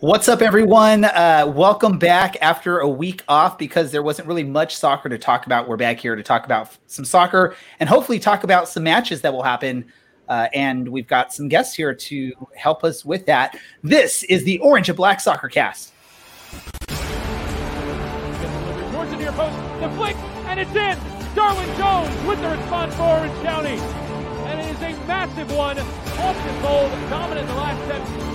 What's up, everyone? Uh, welcome back after a week off because there wasn't really much soccer to talk about. We're back here to talk about some soccer and hopefully talk about some matches that will happen. Uh, and we've got some guests here to help us with that. This is the Orange and Black Soccer Cast. Towards the near post, the flick, and it's in. Darwin Jones with the response for Orange County. And it is a massive one. The goal, dominant the last 10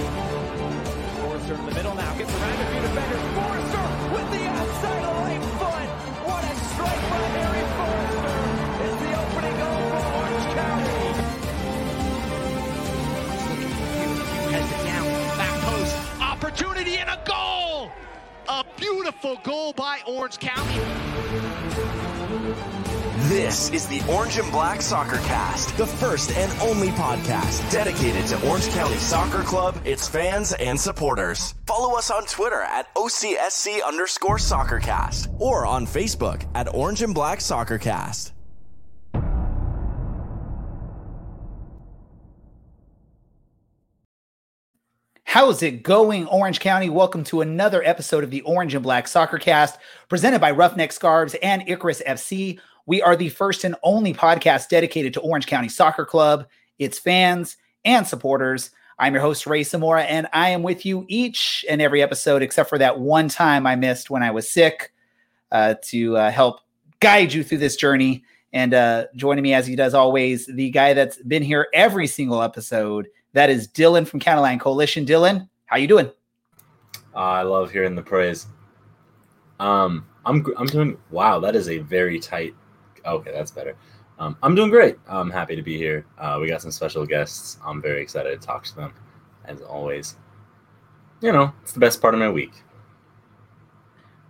Forrester in the middle now, gets around a few defenders. Forrester with the outside right foot. What a strike by Harry Forrester. It's the opening goal for Orange County. Has it down, back post, opportunity and a goal! A beautiful goal by Orange County. This is the Orange and Black Soccer Cast, the first and only podcast dedicated to Orange County Soccer Club, its fans, and supporters. Follow us on Twitter at OCSC underscore soccercast or on Facebook at Orange and Black Soccer Cast. How's it going, Orange County? Welcome to another episode of the Orange and Black Soccer Cast, presented by Roughneck Scarves and Icarus FC. We are the first and only podcast dedicated to Orange County Soccer Club, its fans, and supporters. I'm your host, Ray Samora, and I am with you each and every episode, except for that one time I missed when I was sick, uh, to uh, help guide you through this journey. And uh, joining me, as he does always, the guy that's been here every single episode. That is Dylan from County Line Coalition. Dylan, how you doing? I love hearing the praise. Um, I'm I'm doing wow. That is a very tight Okay, that's better. Um, I'm doing great. I'm happy to be here. Uh, we got some special guests. I'm very excited to talk to them, as always. You know, it's the best part of my week.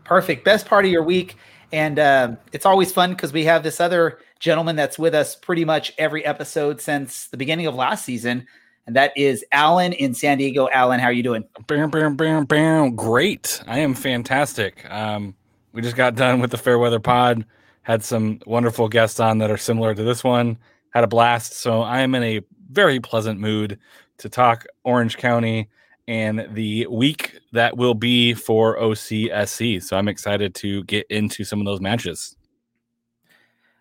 Perfect. Best part of your week. And uh, it's always fun because we have this other gentleman that's with us pretty much every episode since the beginning of last season. And that is Alan in San Diego. Alan, how are you doing? Bam, bam, bam, bam. Great. I am fantastic. Um, we just got done with the Fairweather Pod had some wonderful guests on that are similar to this one. Had a blast. So I am in a very pleasant mood to talk Orange County and the week that will be for OCSC. So I'm excited to get into some of those matches.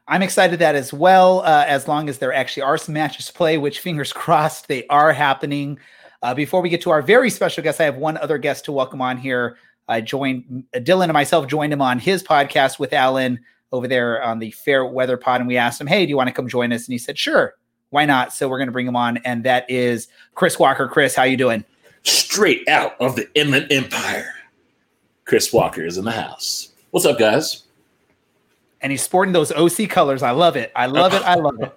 I'm excited that as well, uh, as long as there actually are some matches to play, which fingers crossed they are happening. Uh, before we get to our very special guest, I have one other guest to welcome on here. I joined Dylan and myself joined him on his podcast with Alan over there on the Fair Weather Pod, and we asked him, "Hey, do you want to come join us?" And he said, "Sure, why not?" So we're going to bring him on, and that is Chris Walker. Chris, how you doing? Straight out of the Inland Empire, Chris Walker is in the house. What's up, guys? And he's sporting those OC colors. I love it. I love it. I love it.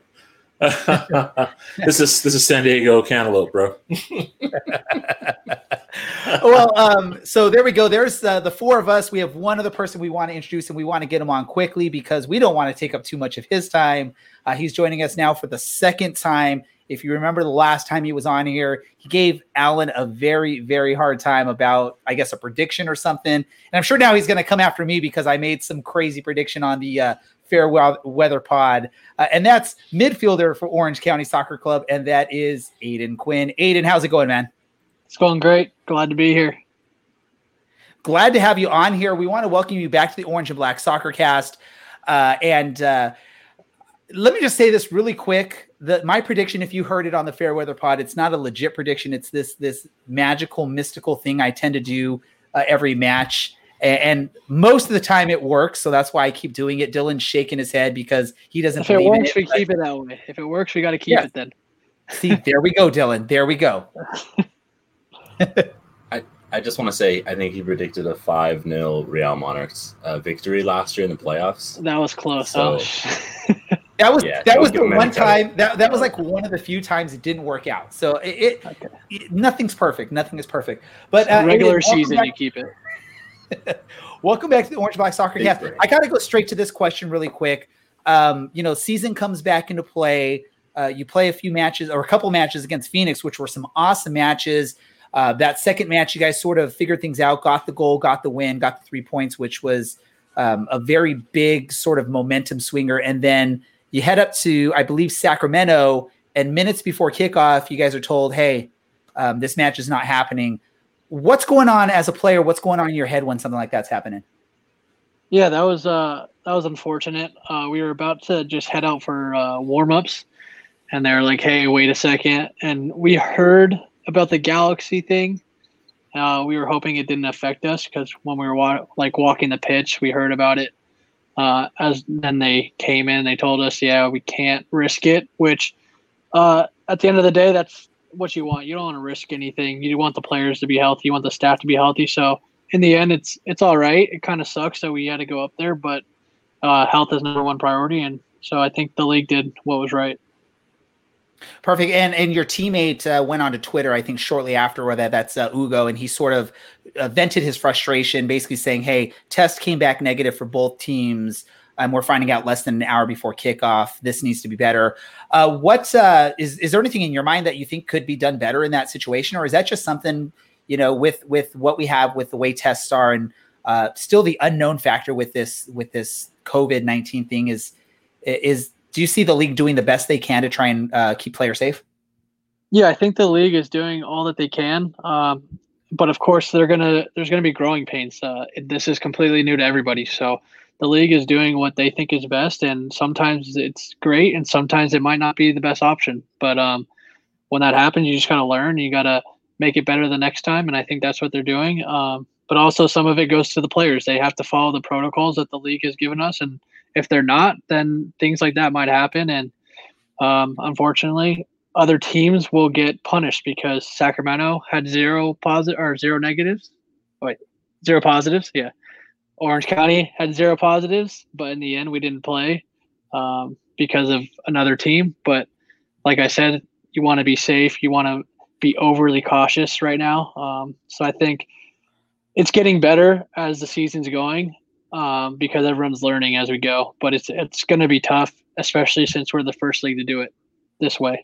this is this is San Diego cantaloupe, bro. well, um, so there we go. There's uh, the four of us. We have one other person we want to introduce, and we want to get him on quickly because we don't want to take up too much of his time. Uh, he's joining us now for the second time. If you remember the last time he was on here, he gave Alan a very, very hard time about, I guess, a prediction or something. And I'm sure now he's going to come after me because I made some crazy prediction on the uh, fair weather pod. Uh, and that's midfielder for Orange County Soccer Club. And that is Aodhan Quinn. Aodhan, how's it going, man? It's going great. Glad to be here. Glad to have you on here. We want to welcome you back to the Orange and Black Soccer Cast. Uh, and uh, let me just say this really quick. The, my prediction, if you heard it on the Fairweather Pod, it's not a legit prediction. It's this this magical, mystical thing I tend to do uh, every match, and, and, most of the time it works. So that's why I keep doing it. Dylan's shaking his head because he doesn't. If it works, it, we keep it that way. If it works, we got to keep yeah. it then. See, there we go, Dylan. There we go. I, I just want to say I think he predicted a 5 0 Real Monarchs uh, victory last year in the playoffs. That was close. So, oh. that was yeah, that was the one time that, that was like one of the few times it didn't work out. So it, it, okay. it nothing's perfect. Nothing is perfect. But uh, regular season, back, you keep it. welcome back to the Orange Black Soccer Cast. I got to go straight to this question really quick. Um, you know, season comes back into play. Uh, you play a few matches or a couple matches against Phoenix, which were some awesome matches. Uh, that second match, you guys sort of figured things out, got the goal, got the win, got the three points, which was um, a very big sort of momentum swinger. And then you head up to, I believe, Sacramento, and minutes before kickoff, you guys are told, hey, um, this match is not happening. what's going on as a player? What's going on in your head when something like that's happening? Yeah, that was uh that was unfortunate. Uh, we were about to just head out for uh, warm ups, and they're like, "Hey, wait a second. And we heard about the Galaxy thing. Uh, we were hoping it didn't affect us because when we were wa- like walking the pitch, we heard about it. Uh, as then they came in, they told us, "Yeah, we can't risk it." Which, uh, at the end of the day, that's what you want. You don't want to risk anything. You want the players to be healthy. You want the staff to be healthy. So in the end, it's it's all right. It kind of sucks that we had to go up there, but uh, health is number one priority, and so I think the league did what was right. Perfect. And and your teammate uh, went onto Twitter, I think, shortly after that. That's uh, Ugo, and he sort of uh, vented his frustration, basically saying, "Hey, test came back negative for both teams." and we're finding out less than an hour before kickoff. This needs to be better. Uh, what uh, is is there anything in your mind that you think could be done better in that situation, or is that just something you know with with what we have with the way tests are and uh, still the unknown factor with this with this COVID nineteen thing is is do you see the league doing the best they can to try and uh, keep players safe? Yeah, I think the league is doing all that they can. Um, but of course, they're gonna there's gonna be growing pains. Uh, this is completely new to everybody, so the league is doing what they think is best, and sometimes it's great, and sometimes it might not be the best option. But um, when that happens, you just gotta learn. You gotta make it better the next time, and I think that's what they're doing. Um, but also, some of it goes to the players. They have to follow the protocols that the league has given us, and if they're not, then things like that might happen. And um, unfortunately, other teams will get punished because Sacramento had zero positive or zero negatives. Wait, zero positives. Yeah. Orange County had zero positives, but in the end, we didn't play um, because of another team. But like I said, you want to be safe. You want to be overly cautious right now. Um, so I think it's getting better as the season's going um, because everyone's learning as we go. But it's it's going to be tough, especially since we're the first league to do it this way.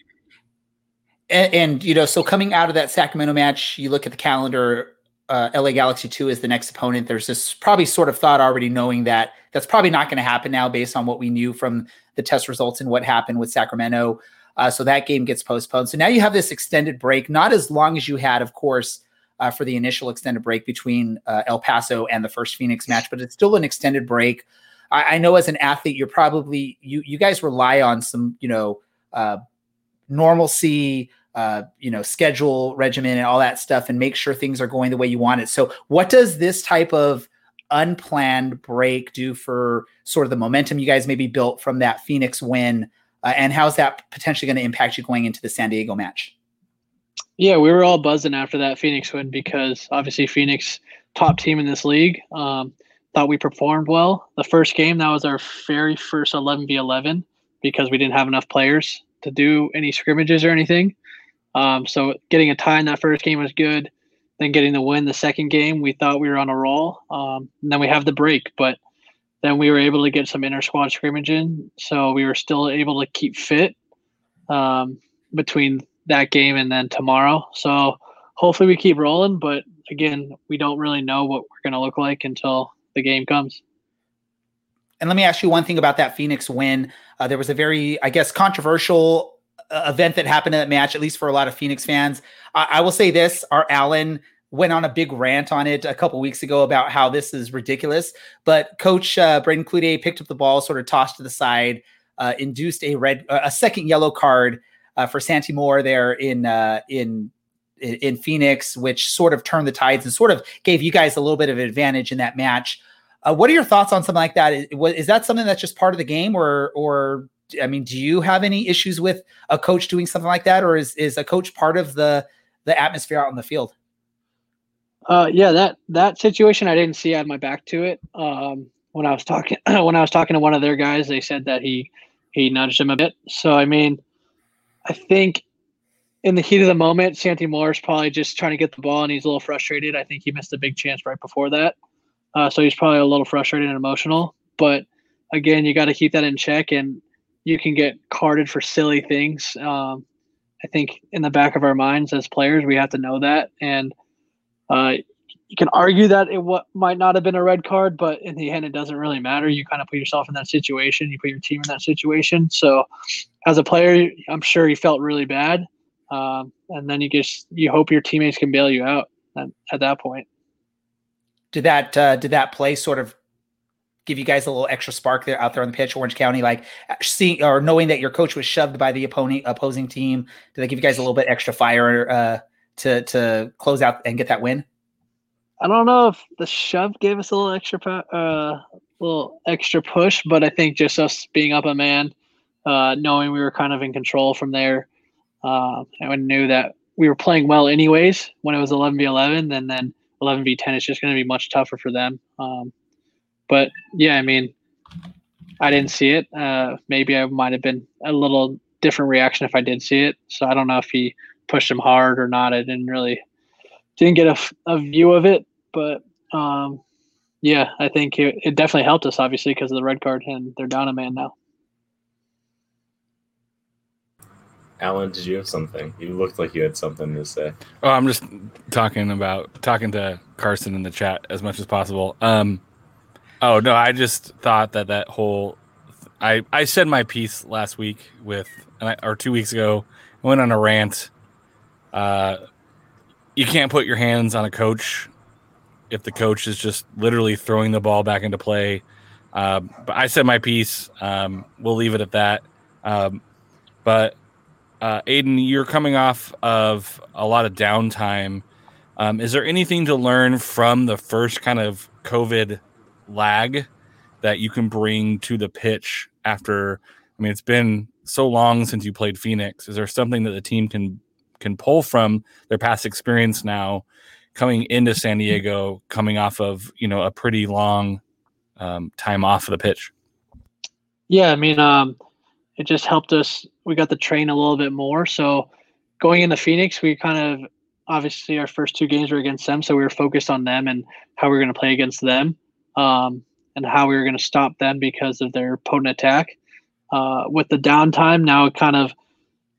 And, and, you know, so coming out of that Sacramento match, you look at the calendar uh, LA Galaxy 2 is the next opponent. There's this probably sort of thought already knowing that that's probably not going to happen now based on what we knew from the test results and what happened with Sacramento. Uh, so that game gets postponed. So now you have this extended break, not as long as you had, of course, uh, for the initial extended break between uh, El Paso and the first Phoenix match, but it's still an extended break. I, I, know as an athlete, you're probably you you guys rely on some you know uh, normalcy uh, you know, schedule regimen and all that stuff and make sure things are going the way you want it. So, what does this type of unplanned break do for sort of the momentum you guys maybe built from that Phoenix win? Uh, and how's that potentially going to impact you going into the San Diego match? Yeah, we were all buzzing after that Phoenix win because obviously Phoenix, top team in this league, um, thought we performed well. The first game, that was our very first 11 v 11 because we didn't have enough players to do any scrimmages or anything. Um, so getting a tie in that first game was good. Then getting the win the second game, we thought we were on a roll. Um, and then we have the break, but then we were able to get some inter squad scrimmage in, so we were still able to keep fit um, between that game and then tomorrow. So hopefully we keep rolling. But again, we don't really know what we're going to look like until the game comes. And let me ask you one thing about that Phoenix win. Uh, there was a very, I guess, controversial event that happened in that match, at least for a lot of Phoenix fans. I, I will say this: our Alan went on a big rant on it a couple weeks ago about how this is ridiculous. But Coach uh, Braeden picked up the ball, sort of tossed to the side, uh, induced a red, uh, a second yellow card uh, for Santi Moar there in uh, in in Phoenix, which sort of turned the tides and sort of gave you guys a little bit of an advantage in that match. Uh, what are your thoughts on something like that? Is, is that something that's just part of the game, or or I mean, do you have any issues with a coach doing something like that, or is is a coach part of the the atmosphere out on the field? Uh, yeah, that that situation I didn't see. I had my back to it. Um, when I was talking when I was talking to one of their guys, they said that he he nudged him a bit. So I mean, I think in the heat of the moment, Santi is probably just trying to get the ball, and he's a little frustrated. I think he missed a big chance right before that, uh, so he's probably a little frustrated and emotional. But again, you got to keep that in check. And you can get carded for silly things. Um, I think in the back of our minds as players, we have to know that. And uh, you can argue that it what might not have been a red card, but in the end, it doesn't really matter. You kind of put yourself in that situation. You put your team in that situation. So, as a player, I'm sure he felt really bad. Um, and then you just you hope your teammates can bail you out. at, at that point. Did that uh, did that play sort of give you guys a little extra spark there out there on the pitch, Orange County, like seeing or knowing that your coach was shoved by the opponent opposing team? Did that give you guys a little bit extra fire uh, to to close out and get that win? I don't know if the shove gave us a little extra uh, little extra push, but I think just us being up a man, uh, knowing we were kind of in control from there, uh, and we knew that we were playing well anyways when it was 11 v 11, and then 11 v 10 is just going to be much tougher for them. Um, but yeah, I mean, I didn't see it. Uh, maybe I might have been a little different reaction if I did see it. So I don't know if he pushed him hard or not. I didn't really didn't get a, a view of it, but um, yeah, I think it, it definitely helped us obviously because of the red card and they're down a man now. Alan, did you have something? You looked like you had something to say. Oh, I'm just talking about talking to Carson in the chat as much as possible. Um, oh no, I just thought that that whole I I said my piece last week with or two weeks ago. I went on a rant. Uh, you can't put your hands on a coach if the coach is just literally throwing the ball back into play. Uh, but I said my piece. Um, we'll leave it at that. Um, but uh, Aodhan, you're coming off of a lot of downtime. Um, is there anything to learn from the first kind of COVID lag that you can bring to the pitch after? I mean, it's been so long since you played Phoenix. Is there something that the team can can pull from their past experience now, coming into San Diego, coming off of you know a pretty long um, time off of the pitch? Yeah, I mean, um, it just helped us. We got to train a little bit more. So going into Phoenix, we kind of obviously our first two games were against them, so we were focused on them and how we are going to play against them, um, and how we were going to stop them because of their potent attack. Uh, with the downtime, now it kind of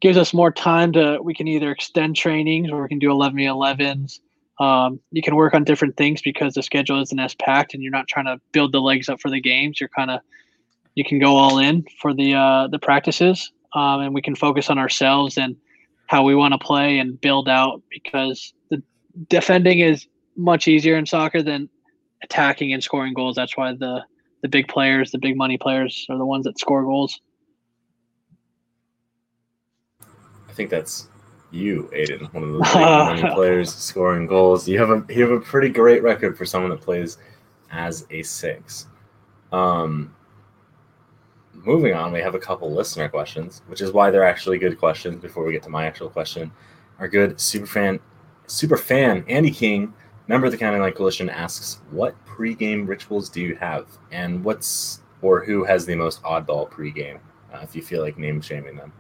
gives us more time to. We can either extend trainings or we can do 11 v 11s. Um, you can work on different things because the schedule isn't as packed, and you're not trying to build the legs up for the games. You're kind of you can go all in for the uh, the practices, um, and we can focus on ourselves and how we want to play and build out because the defending is much easier in soccer than attacking and scoring goals. That's why the the big players, the big money players, are the ones that score goals. I think that's you, Aodhan, one of the big players scoring goals. You have a you have a pretty great record for someone that plays as a six. Um, moving on, we have a couple listener questions, which is why they're actually good questions. Before we get to my actual question, our good super fan, super fan Andy King, member of the County Line Coalition, asks, "What pregame rituals do you have, and what's or who has the most oddball pregame? Uh, if you feel like name shaming them."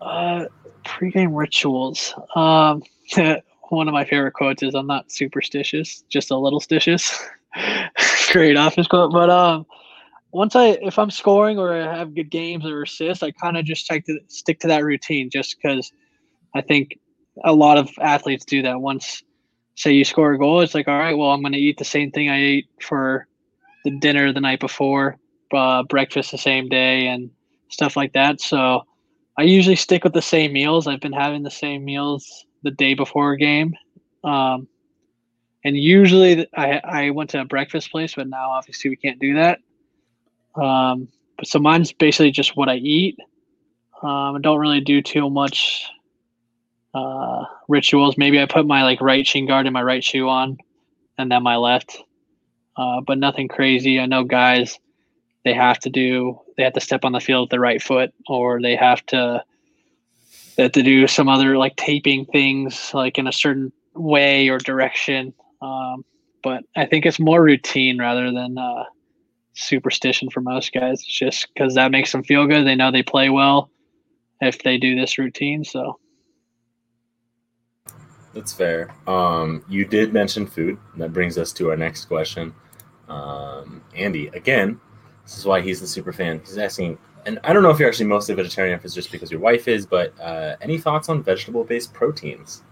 Uh, pregame rituals. Um, one of my favorite quotes is, "I'm not superstitious, just a little stitious." Great office quote, but um once I if I'm scoring or I have good games or assists, I kind of just stick to stick to that routine just because I think a lot of athletes do that. Once say you score a goal, it's like all right, well I'm going to eat the same thing I ate for the dinner the night before, uh, breakfast the same day, and stuff like that. So I usually stick with the same meals. I've been having the same meals the day before a game. Um, and usually I, I went to a breakfast place, but now obviously we can't do that. Um, so mine's basically just what I eat. Um, I don't really do too much uh, rituals. Maybe I put my like right shin guard and my right shoe on, and then my left. Uh, but nothing crazy. I know guys, they have to do. They have to step on the field with the right foot, or they have to. They have to do some other like taping things, like in a certain way or direction. Um, but I think it's more routine rather than uh, superstition for most guys. It's just because that makes them feel good. They know they play well if they do this routine. So that's fair. Um, you did mention food. That brings us to our next question. Um, Andy, again, this is why he's the super fan. He's asking, and I don't know if you're actually mostly vegetarian, if it's just because your wife is, but uh, any thoughts on vegetable-based proteins?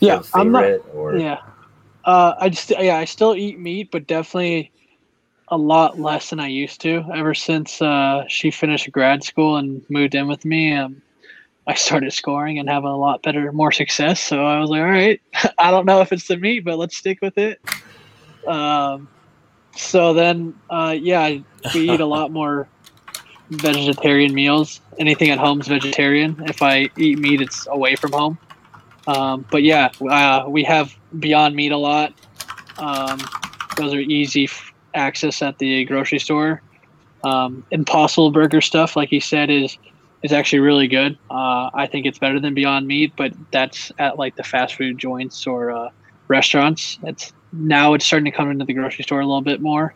yeah, I'm not. Or... Yeah, uh, I just yeah, I still eat meat, but definitely a lot less than I used to ever since uh, she finished grad school and moved in with me. Um, I started scoring and having a lot better, more success. So I was like, all right, I don't know if it's the meat, but let's stick with it. Um, so then, uh, yeah, we eat a lot more vegetarian meals. Anything at home's vegetarian. If I eat meat, it's away from home. Um, but yeah, uh, we have Beyond Meat a lot. Um, those are easy f- access at the grocery store. Um, Impossible Burger stuff, like you said, is is actually really good. Uh, I think it's better than Beyond Meat, but that's at like the fast food joints or uh, restaurants. It's now it's starting to come into the grocery store a little bit more.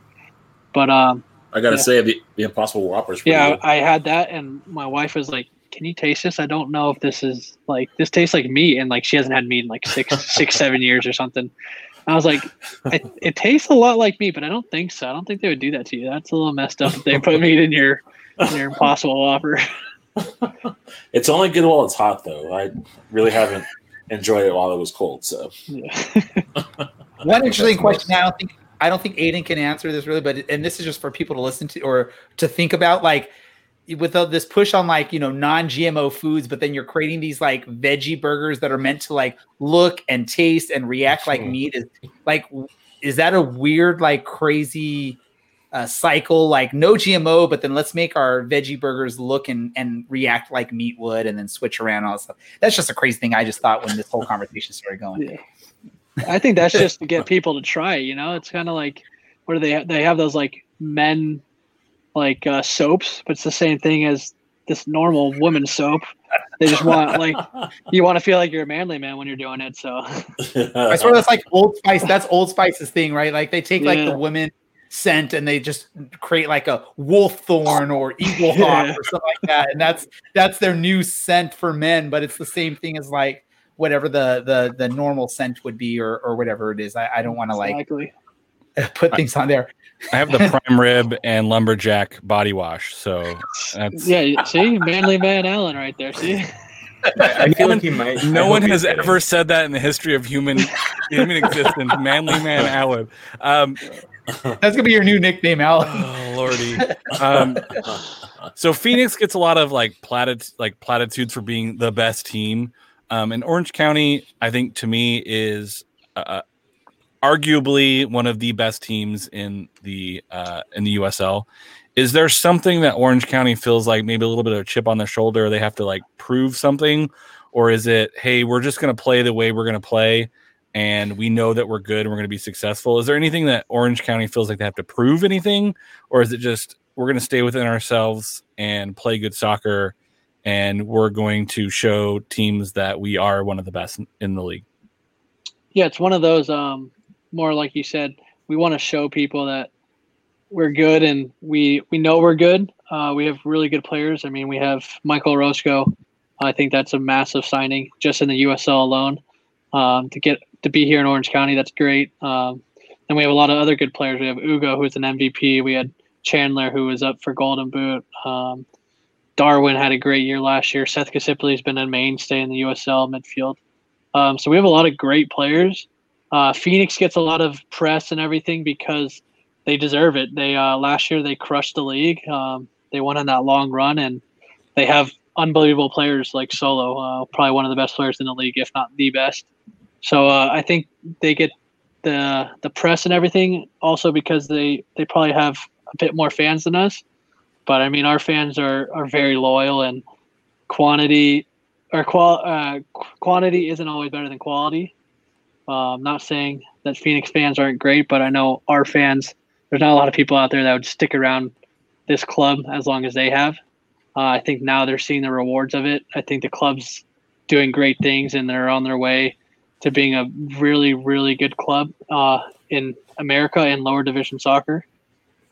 But um, I gotta Yeah. say the, the Impossible Whoppers. yeah, good. I had that, and my wife was like, "Can you taste this? I don't know if this is like this tastes like meat." And like she hasn't had meat in like six, six, seven years or something. I was like, it, "It tastes a lot like meat, but I don't think so. I don't think they would do that to you. That's a little messed up if they put meat in your in your Impossible Whopper." It's only good while it's hot, though. I really haven't enjoyed it while it was cold. So Yeah. One interesting question. I don't think I don't think Aodhan can answer this really, but and this is just for people to listen to or to think about. Like with this push on like you know non-GMO foods, but then you're creating these like veggie burgers that are meant to like look and taste and react like meat. Is like is that a weird like crazy uh, cycle? Like no GMO, but then let's make our veggie burgers look and and react like meat would, and then switch around all that stuff. That's just a crazy thing. I just thought when this whole conversation started going. Yeah. I think that's just to get people to try. You know, it's kind of like what do they they have those like men like uh, soaps, but it's the same thing as this normal woman soap. They just want like you want to feel like you're a manly man when you're doing it. So I swear that's like Old Spice. That's Old Spice's thing, right? Like they take like Yeah. the women scent and they just create like a wolf thorn or eagle hawk Yeah. or something like that, and that's that's their new scent for men. But it's the same thing as like whatever the the the normal scent would be or or whatever it is. I, I don't want to like exactly. put things on there. I have the prime rib and lumberjack body wash. So that's Yeah, see, manly man Alan right there. See, I feel like he might. No hope one he's has kidding. ever said that in the history of human human existence. Manly man Alan. Um, That's gonna be your new nickname, Al. oh lordy. Um, so Phoenix gets a lot of like platit like platitudes for being the best team. Um, and Orange County, I think to me is uh, arguably one of the best teams in the uh, in the USL. Is there something that Orange County feels like maybe a little bit of a chip on their shoulder? They have to like prove something, or is it hey, we're just going to play the way we're going to play, and we know that we're good and we're going to be successful? Is there anything that Orange County feels like they have to prove anything, or is it just we're going to stay within ourselves and play good soccer, and we're going to show teams that we are one of the best in- the league? yeah, it's one of those um, more like you said. We want to show people that we're good and we we know we're good. Uh, we have really good players. I mean, we have Michael Orozco. I think that's a massive signing just in the USL alone. Um, to get to be here in Orange County, that's great. Um, and we have a lot of other good players. We have Ugo, who's an MVP. We had Chandler, who was up for Golden Boot. Um, Darwin had a great year last year. Seth Casiple has been a mainstay in the USL midfield. Um, so we have a lot of great players. Uh, Phoenix gets a lot of press and everything because they deserve it. They uh, last year they crushed the league. Um, they went on that long run, and they have unbelievable players like Solo, uh, probably one of the best players in the league, if not the best. So uh, I think they get the the press and everything also because they they probably have a bit more fans than us. But I mean, our fans are are very loyal and quantity or qual uh, quantity isn't always better than quality. Uh, I'm not saying that Phoenix fans aren't great, but I know our fans. There's not a lot of people out there that would stick around this club as long as they have. Uh, I think now they're seeing the rewards of it. I think the club's doing great things and they're on their way to being a really, really good club uh, in America in lower division soccer.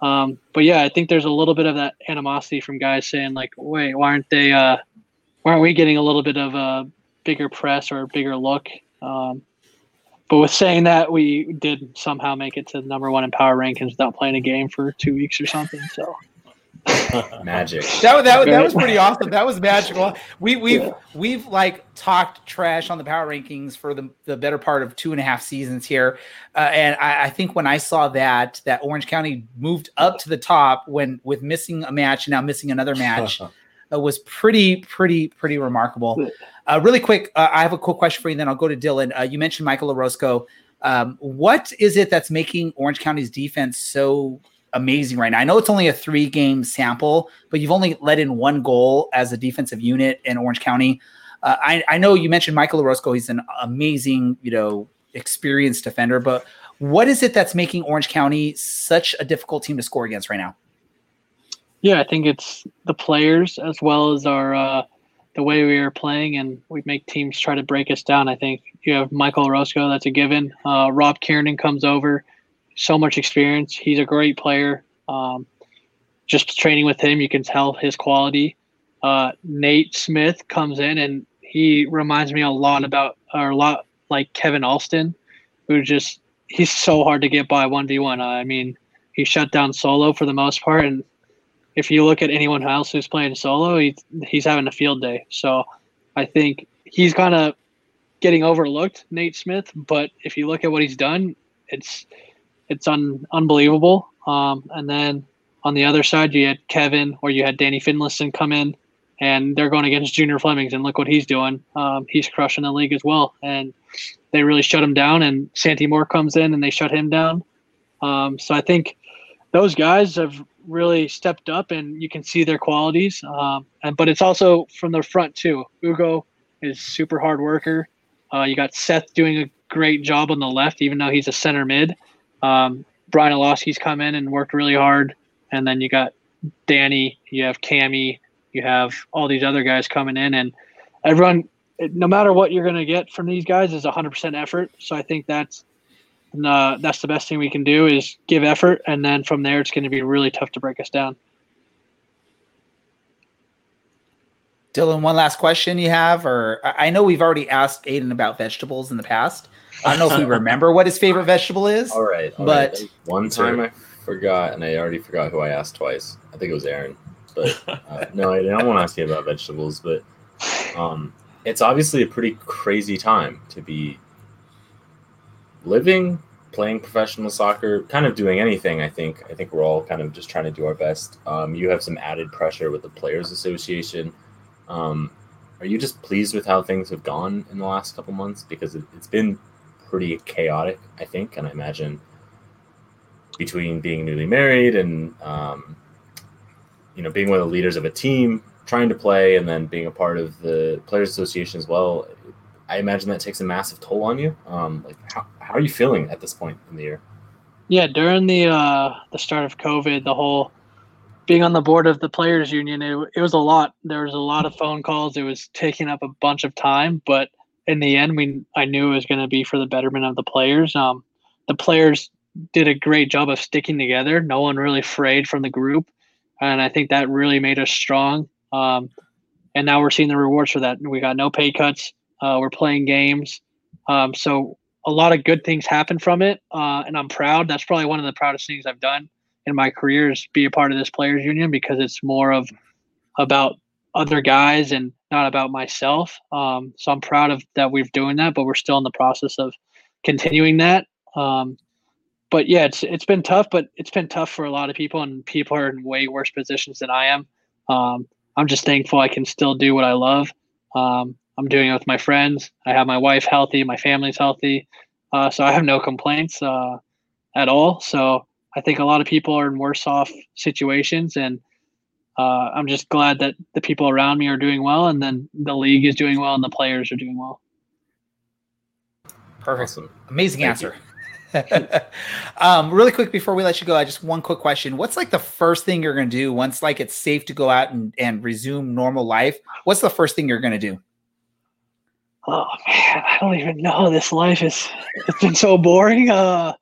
Um, but yeah, I think there's a little bit of that animosity from guys saying like, "Wait, why aren't they? Uh, why aren't we getting a little bit of a bigger press or a bigger look?" Um, but with saying that, we did somehow make it to number one in power rankings without playing a game for two weeks or something. So Magic. That, that, that was pretty awesome. That was magical. We we've we've like talked trash on the power rankings for the, the better part of two and a half seasons here, uh, and I, I think when I saw that that Orange County moved up to the top when with missing a match and now missing another match, uh, was pretty, pretty, pretty remarkable. Uh, really quick, uh, I have a quick question for you. Then I'll go to Dylan. Uh, you mentioned Michael Orozco. Um, what is it that's making Orange County's defense so amazing right now? I know it's only a three game sample, but you've only let in one goal as a defensive unit in Orange County. Uh, I, I know you mentioned Michael Orozco. He's an amazing, you know, experienced defender, but what is it that's making Orange County such a difficult team to score against right now? Yeah, I think it's the players as well as our uh, the way we are playing, and we make teams try to break us down. I think you have Michael Orozco, that's a given. Uh, Rob Kiernan comes over, so much experience. He's a great player. Um, just training with him, you can tell his quality. Uh, Nate Smith comes in, and he reminds me a lot about, or a lot like Kevin Alston, who just he's so hard to get by one v one. I mean, he shut down solo for the most part, and if you look at anyone else who's playing solo, he's he's having a field day. So I think he's kind of getting overlooked, Nate Smith. But if you look at what he's done, it's it's un, unbelievable. Um, and then on the other side, you had Kevin or you had Danny Finlayson come in, and they're going against Junior Flemmings, and look what he's doing. Um, he's crushing the league as well, and they really shut him down. And Santi Moar comes in, and they shut him down. Um, so I think those guys have really stepped up, and you can see their qualities. Um, and but it's also from the front too. Ugo is super hard worker. Uh, you got Seth doing a great job on the left, even though he's a center mid. Um, Brian Iloski's come in and worked really hard, and then you got Danny, you have Cammy, you have all these other guys coming in, and everyone, no matter what you're going to get from these guys, is 100% effort. So I think that's uh, that's the best thing we can do is give effort, and then from there, it's going to be really tough to break us down. Dylan, one last question you have, or I know we've already asked Aodhan about vegetables in the past. I don't know if we remember what his favorite vegetable is. All right, all but right. one time I forgot, and I already forgot who I asked twice. I think it was Aaron, but uh, no, I don't want to ask you about vegetables. But um, it's obviously a pretty crazy time to be living, playing professional soccer, kind of doing anything. I think. I think we're all kind of just trying to do our best. Um, you have some added pressure with the Players Association. Um, are you just pleased with how things have gone in the last couple months? Because it, it's been pretty chaotic, I think, and I imagine between being newly married and um, you know being one of the leaders of a team, trying to play, and then being a part of the Players Association as well. I imagine that takes a massive toll on you. Um, like, how, how are you feeling at this point in the year? Yeah, during the uh, the start of COVID, the whole being on the board of the players union, it, it was a lot. There was a lot of phone calls. It was taking up a bunch of time, but in the end, we I knew it was going to be for the betterment of the players. Um, the players did a great job of sticking together. No one really frayed from the group, and I think that really made us strong. Um, and now we're seeing the rewards for that. We got no pay cuts. Uh, we're playing games, um, so a lot of good things happen from it, uh, and I'm proud. That's probably one of the proudest things I've done in my career is be a part of this players union because it's more of about other guys and not about myself. Um, so I'm proud of that we're doing that, but we're still in the process of continuing that. Um, but yeah, it's it's been tough, but it's been tough for a lot of people, and people are in way worse positions than I am. Um, I'm just thankful I can still do what I love. Um, I'm doing it with my friends. I have my wife healthy, my family's healthy, uh, so I have no complaints uh, at all. So I think a lot of people are in worse off situations, and uh, I'm just glad that the people around me are doing well, and then the league is doing well, and the players are doing well. Perfect. Awesome. Amazing Thank answer. um, really quick before we let you go, I just one quick question. What's like the first thing you're going to do once like it's safe to go out and, and resume normal life? What's the first thing you're going to do? Oh man, I don't even know. This life is it's been so boring. Uh,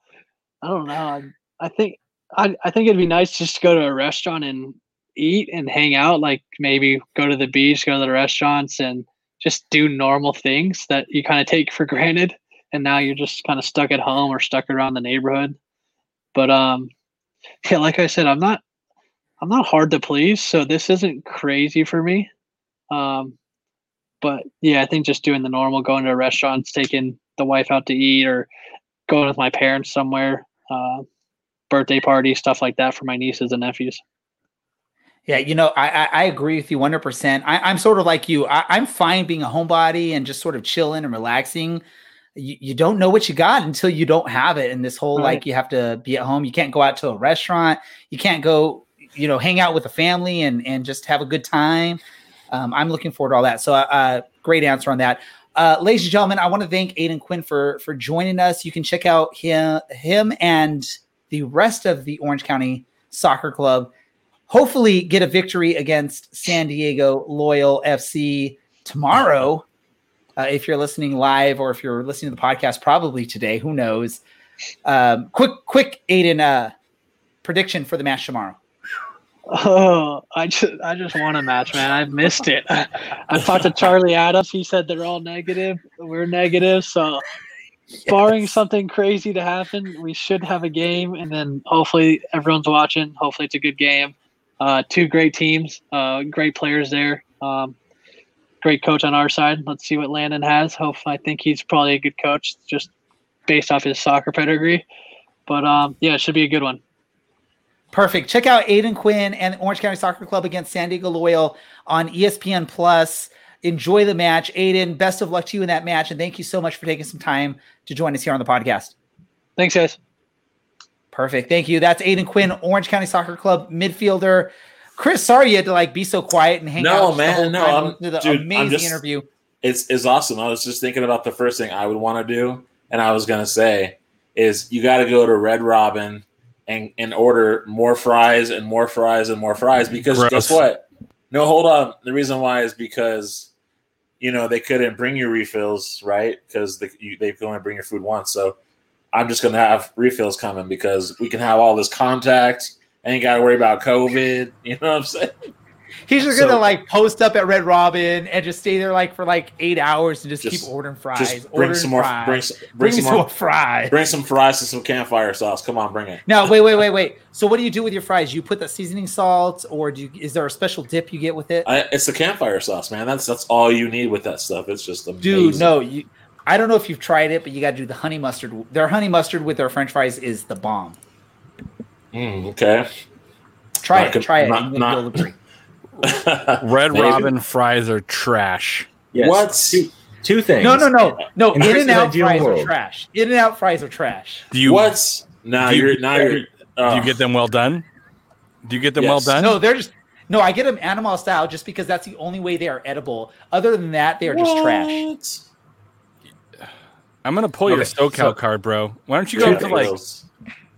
I don't know. I, I think I, I think it'd be nice just to go to a restaurant and eat and hang out. Like maybe go to the beach, go to the restaurants, and just do normal things that you kind of take for granted and now you're just kind of stuck at home or stuck around the neighborhood. But um, yeah, like I said, I'm not I'm not hard to please, so this isn't crazy for me. Um, but yeah, I think just doing the normal, going to restaurants, taking the wife out to eat, or going with my parents somewhere, uh, birthday party, stuff like that for my nieces and nephews. Yeah, you know, I I, I agree with you 100. percent I'm sort of like you. I, I'm fine being a homebody and just sort of chilling and relaxing. You, you don't know what you got until you don't have it. And this whole Right. like you have to be at home. You can't go out to a restaurant. You can't go, you know, hang out with a family and and just have a good time. Um, I'm looking forward to all that. So, uh, great answer on that. Uh, ladies and gentlemen, I want to thank Aodhan Quinn for for joining us. You can check out him him and the rest of the Orange County Soccer Club. Hopefully, get a victory against San Diego Loyal FC tomorrow. Uh, if you're listening live or if you're listening to the podcast, probably today. Who knows? Um, quick, quick, Aodhan uh, prediction for the match tomorrow. Oh, I just I just want a match, man. I've missed it. I talked to Charlie Adams. He said they're all negative. We're negative. So, barring something crazy to happen, we should have a game, and then hopefully everyone's watching. Hopefully it's a good game. Uh, two great teams, uh, great players there. Um, great coach on our side. Let's see what Landon has. Hope I think he's probably a good coach, just based off his soccer pedigree. But um, yeah, it should be a good one. Perfect. Check out Aodhan Quinn and the Orange County Soccer Club against San Diego Loyal on ESPN Plus. Enjoy the match. Aodhan, best of luck to you in that match. And thank you so much for taking some time to join us here on the podcast. Thanks, guys. Perfect. Thank you. That's Aodhan Quinn, Orange County Soccer Club midfielder. Chris, sorry you had to like be so quiet and hang No, out. just the man, whole no, time I'm- and listen the dude, I'm amazing just- interview. it's it's awesome. I was just thinking about the first thing I would want to do, and I was gonna say is you got to go to Red Robin and and order more fries and more fries and more fries because Gross. guess what? No, hold on. The reason why is because you know they couldn't bring you refills, right? Because they you, they can only bring your food once. So I'm just gonna have refills coming because we can have all this contact. I ain't got to worry about COVID. You know what I'm saying? He's just So- gonna like post up at Red Robin and just stay there like for like eight hours and just, Just- keep ordering fries. Just bring ordering some more. fries. Bring, some- Bring, bring some some more. more fries. Bring some fries and some campfire sauce. Come on, bring it. Now, wait, wait, wait, wait. So, what do you do with your fries? You put the seasoning salt, or do you, is there a special dip you get with it? I, it's the campfire sauce, man. That's that's all you need with that stuff. It's just amazing. Dude, no, you. I don't know if you've tried it, but you got to do the honey mustard. Their honey mustard with their French fries is the bomb. Mm, okay. Try Not it. con- Try it. not- and not- Red Maybe. Robin fries are trash. Yes. What? Two, two things. No, no, no, no. In In and out ideal fries are trash. In and out fries are trash. Do you what? Now do you- you're now you're. do uh, you get them well done? Do you get them well done? No, they're just no. I get them animal style just because that's the only way they are edible. Other than that, they are just trash. What? I'm gonna pull your Okay, SoCal so- card, bro. Why don't you go Yeah, to like?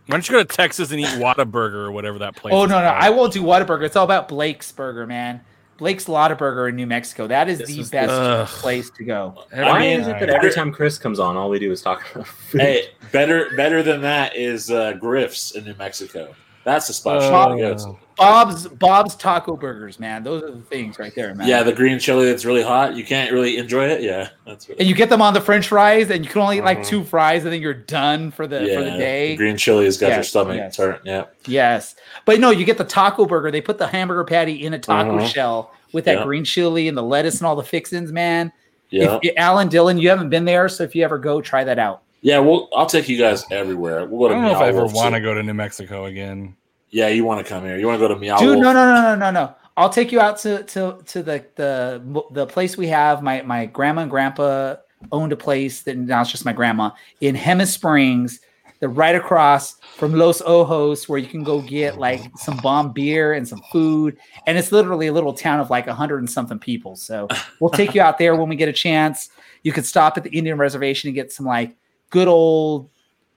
Why don't you go to Texas and eat Whataburger or whatever that place? Oh is no, no, called? I won't do Whataburger. It's all about Blake's Burger, man. Blake's Lottaburger in New Mexico. That is This the is- best Ugh. place to go. Every Why mean, is it that time. every time Chris comes on, all we do is talk about food? Hey, better better than that is uh, Griff's in New Mexico. That's the spot you gotta go to. Oh. Bob's Bob's Taco Burgers, man. Those are the things right there, man. Yeah, the green chili that's really hot. You can't really enjoy it. Yeah, that's and you get them on the French fries, and you can only eat like Mhm. two fries, and then you're done for the yeah. for the day. green chili has got your stomach yes. turn. Yeah, Yes, but no, you get the taco burger. They put the hamburger patty in a taco Mhm. shell with that Yeah. green chili and the lettuce and all the fixins, man. yeah, If, Alan Dillon, you haven't been there, so if you ever go, try that out. Yeah. Well, I'll take you guys everywhere. We'll go I don't know if I ever Wolf, want to too. go to New Mexico again. Yeah, you want to come here? You want to go to Meow Dude, Wolf? no, no, no, no, no, no. I'll take you out to to to the the the place we have. My my grandma and grandpa owned a place that now it's just my grandma in Jemez Springs. They're right across from Los Ojos, where you can go get like some bomb beer and some food. And it's literally a little town of like a hundred and something people. So we'll take you out there when we get a chance. You could stop at the Indian reservation and get some like good old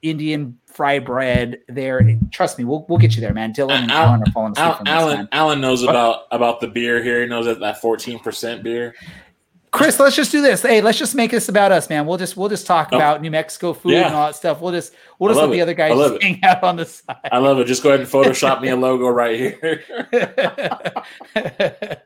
Indian fry bread there. Trust me, we'll we'll get you there, man. Dylan and Al- Alan are falling asleep Al- from this, Alan. Alan knows about about the beer here. He knows that that fourteen percent beer. Chris, let's just do this. Hey, let's just make this about us, man. We'll just we'll just talk Oh. about New Mexico food Yeah. and all that stuff. We'll just we'll just let love the other guys it. hang out on the side. I love it. Just go ahead and Photoshop me a logo right here.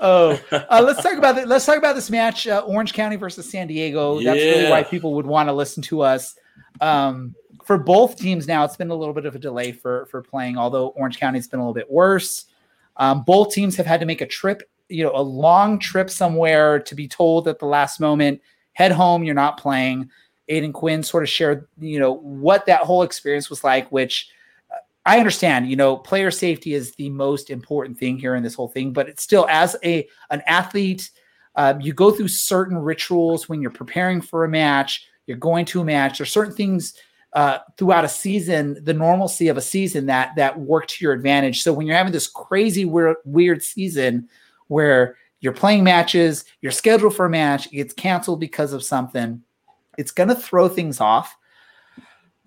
oh, uh, let's talk about it. Let's talk about this match: uh, Orange County versus San Diego. That's really why people would want to listen to us. Um, for both teams, now it's been a little bit of a delay for for playing. Although Orange County's been a little bit worse. Um, both teams have had to make a trip, you know, a long trip somewhere to be told at the last moment, head home, you're not playing. Aodhan Quinn sort of shared, you know, what that whole experience was like, which I understand, you know, player safety is the most important thing here in this whole thing, but it's still as a an athlete, um, you go through certain rituals when you're preparing for a match. You're going to a match. There's certain things uh, throughout a season, the normalcy of a season that that work to your advantage. So when you're having this crazy weird, weird season where you're playing matches, you're scheduled for a match, it gets canceled because of something, it's going to throw things off.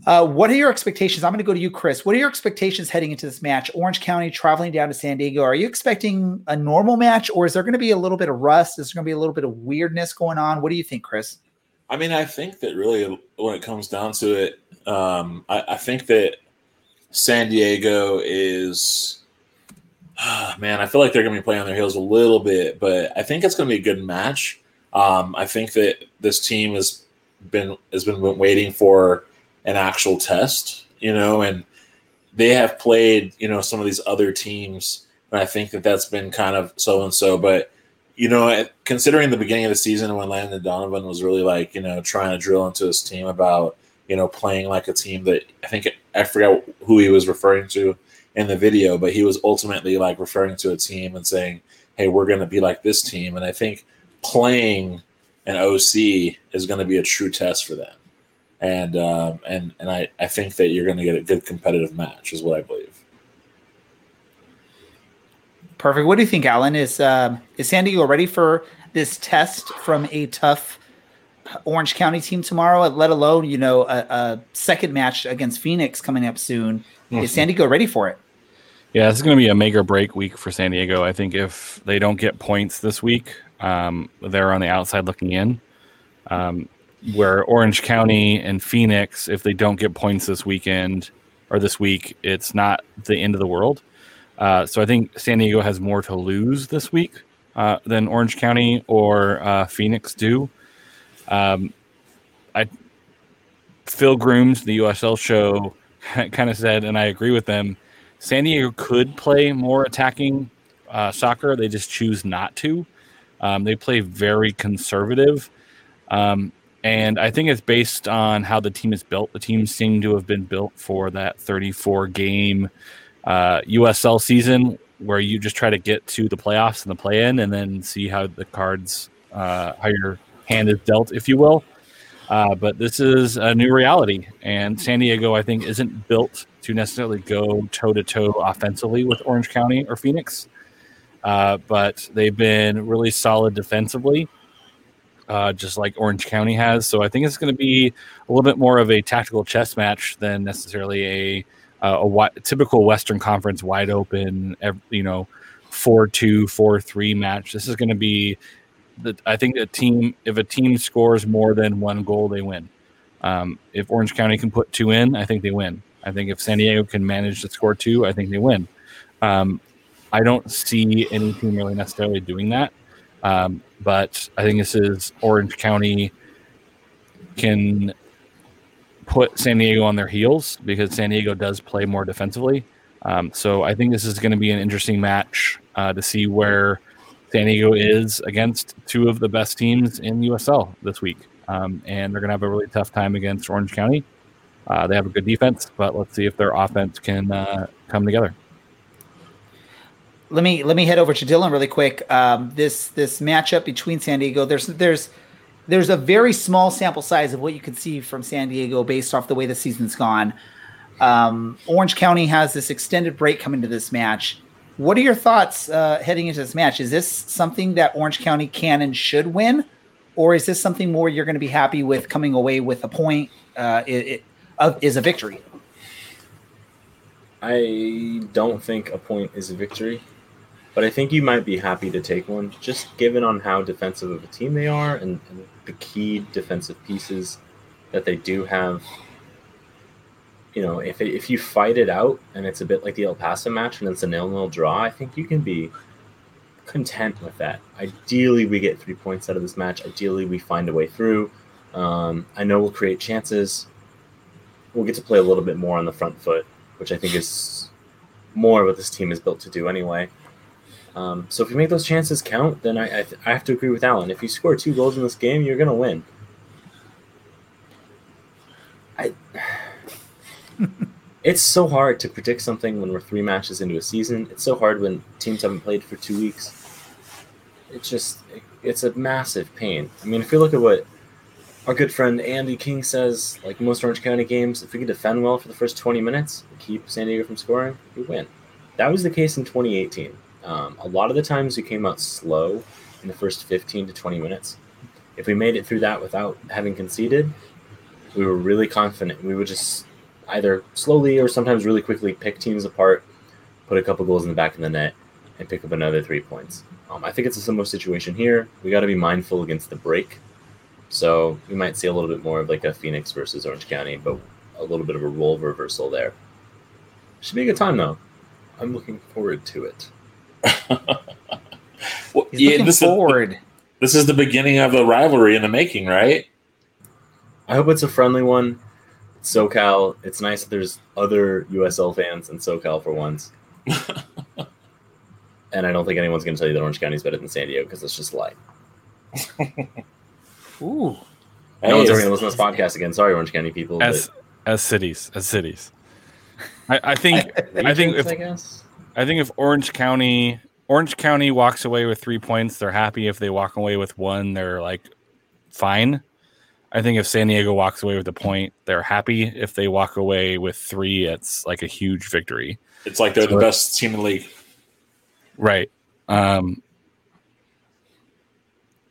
Uh, what are your expectations? I'm going to go to you, Chris. What are your expectations heading into this match? Orange County traveling down to San Diego. Are you expecting a normal match, or is there going to be a little bit of rust? Is there going to be a little bit of weirdness going on? What do you think, Chris? I mean, I think that really, when it comes down to it, um, I, I, think that San Diego is, man, I feel like they're going to be playing on their heels a little bit, but I think it's going to be a good match. Um, I think that this team has been has been waiting for an actual test, you know, and they have played, you know, some of these other teams, and I think that that's been kind of so and so. But you know, considering the beginning of the season when Landon Donovan was really like, you know, trying to drill into his team about you know, playing like a team that I think I forgot who he was referring to in the video, but he was ultimately like referring to a team and saying, "Hey, we're going to be like this team." And I think playing an OC is going to be a true test for them. And um, and and I, I think that you're going to get a good competitive match, is what I believe. Perfect. What do you think, Alan? Is uh, is San Diego ready for this test from a tough Orange County team tomorrow, let alone you know a, a second match against Phoenix coming up soon. Mm-hmm. Is San Diego ready for it? Yeah, this is going to be a make or break week for San Diego. I think if they don't get points this week, um, they're on the outside looking in. Um, where Orange County and Phoenix, if they don't get points this weekend or this week, it's not the end of the world. Uh, so I think San Diego has more to lose this week uh, than Orange County or uh, Phoenix do. Um, I Phil Grooms, the USL show, kind of said, and I agree with them. San Diego could play more attacking uh, soccer. They just choose not to. Um, they play very conservative. Um, and I think it's based on how the team is built. The team seem to have been built for that 34 game uh, USL season where you just try to get to the playoffs and the play in and then see how the cards, uh, how your hand is dealt, if you will. Uh, but this is a new reality, and San Diego, I think, isn't built to necessarily go toe to toe offensively with Orange County or Phoenix. Uh, but they've been really solid defensively, uh, just like Orange County has. So I think it's going to be a little bit more of a tactical chess match than necessarily a a, a typical Western Conference wide open, you know, four two, four three match. This is going to be the, I think a team if a team scores more than one goal, they win. Um, if Orange County can put two in, I think they win. I think if San Diego can manage to score two, I think they win. Um, I don't see any team really necessarily doing that, um, but I think this is Orange County can put San Diego on their heels because San Diego does play more defensively. Um, so I think this is going to be an interesting match uh, to see where San Diego is against two of the best teams in USL this week, um, and they're going to have a really tough time against Orange County. Uh, they have a good defense, but let's see if their offense can uh, come together. Let me let me head over to Dylan really quick. Um, this this matchup between San Diego, there's there's there's a very small sample size of what you can see from San Diego based off the way the season's gone. Um, Orange County has this extended break coming to this match. What are your thoughts uh, heading into this match? Is this something that Orange County can and should win, or is this something more you're going to be happy with coming away with a point? Uh, it, it uh, is a victory. I don't think a point is a victory, but I think you might be happy to take one, just given on how defensive of a team they are and, and the key defensive pieces that they do have you know, if it, if you fight it out and it's a bit like the El Paso match and it's a nil nil draw, I think you can be content with that. Ideally, we get three points out of this match. Ideally, we find a way through. Um, I know we'll create chances. We'll get to play a little bit more on the front foot, which I think is more what this team is built to do anyway. Um, so if you make those chances count, then I, I, I have to agree with Alan. If you score two goals in this game, you're going to win. I it's so hard to predict something when we're three matches into a season. It's so hard when teams haven't played for two weeks. It's just it's a massive pain. I mean, if you look at what our good friend Andy King says, like most Orange County games, if we can defend well for the first 20 minutes, keep San Diego from scoring, we win. That was the case in 2018. Um, a lot of the times we came out slow in the first 15 to 20 minutes. If we made it through that without having conceded, we were really confident. We would just either slowly or sometimes really quickly pick teams apart, put a couple goals in the back of the net, and pick up another three points. Um, I think it's a similar situation here. We got to be mindful against the break. So we might see a little bit more of like a Phoenix versus Orange County, but a little bit of a role reversal there. Should be a good time though. I'm looking forward to it. Well, He's yeah, looking this forward. Is, this is the beginning of a rivalry in the making, right? I hope it's a friendly one. SoCal. It's nice that there's other USL fans in SoCal for once. and I don't think anyone's going to tell you that Orange County is better than San Diego because it's just a lie. Ooh. no Hey, one's ever going to listen to this podcast again. Sorry, Orange County people. as as cities, as cities. I, I think but I think regions, if I guess. I think if Orange County Orange County walks away with three points, they're happy. If they walk away with one, they're like fine. I think if San Diego walks away with a point, they're happy. If they walk away with three, it's like a huge victory. It's like they're the best team in the league. Right. Um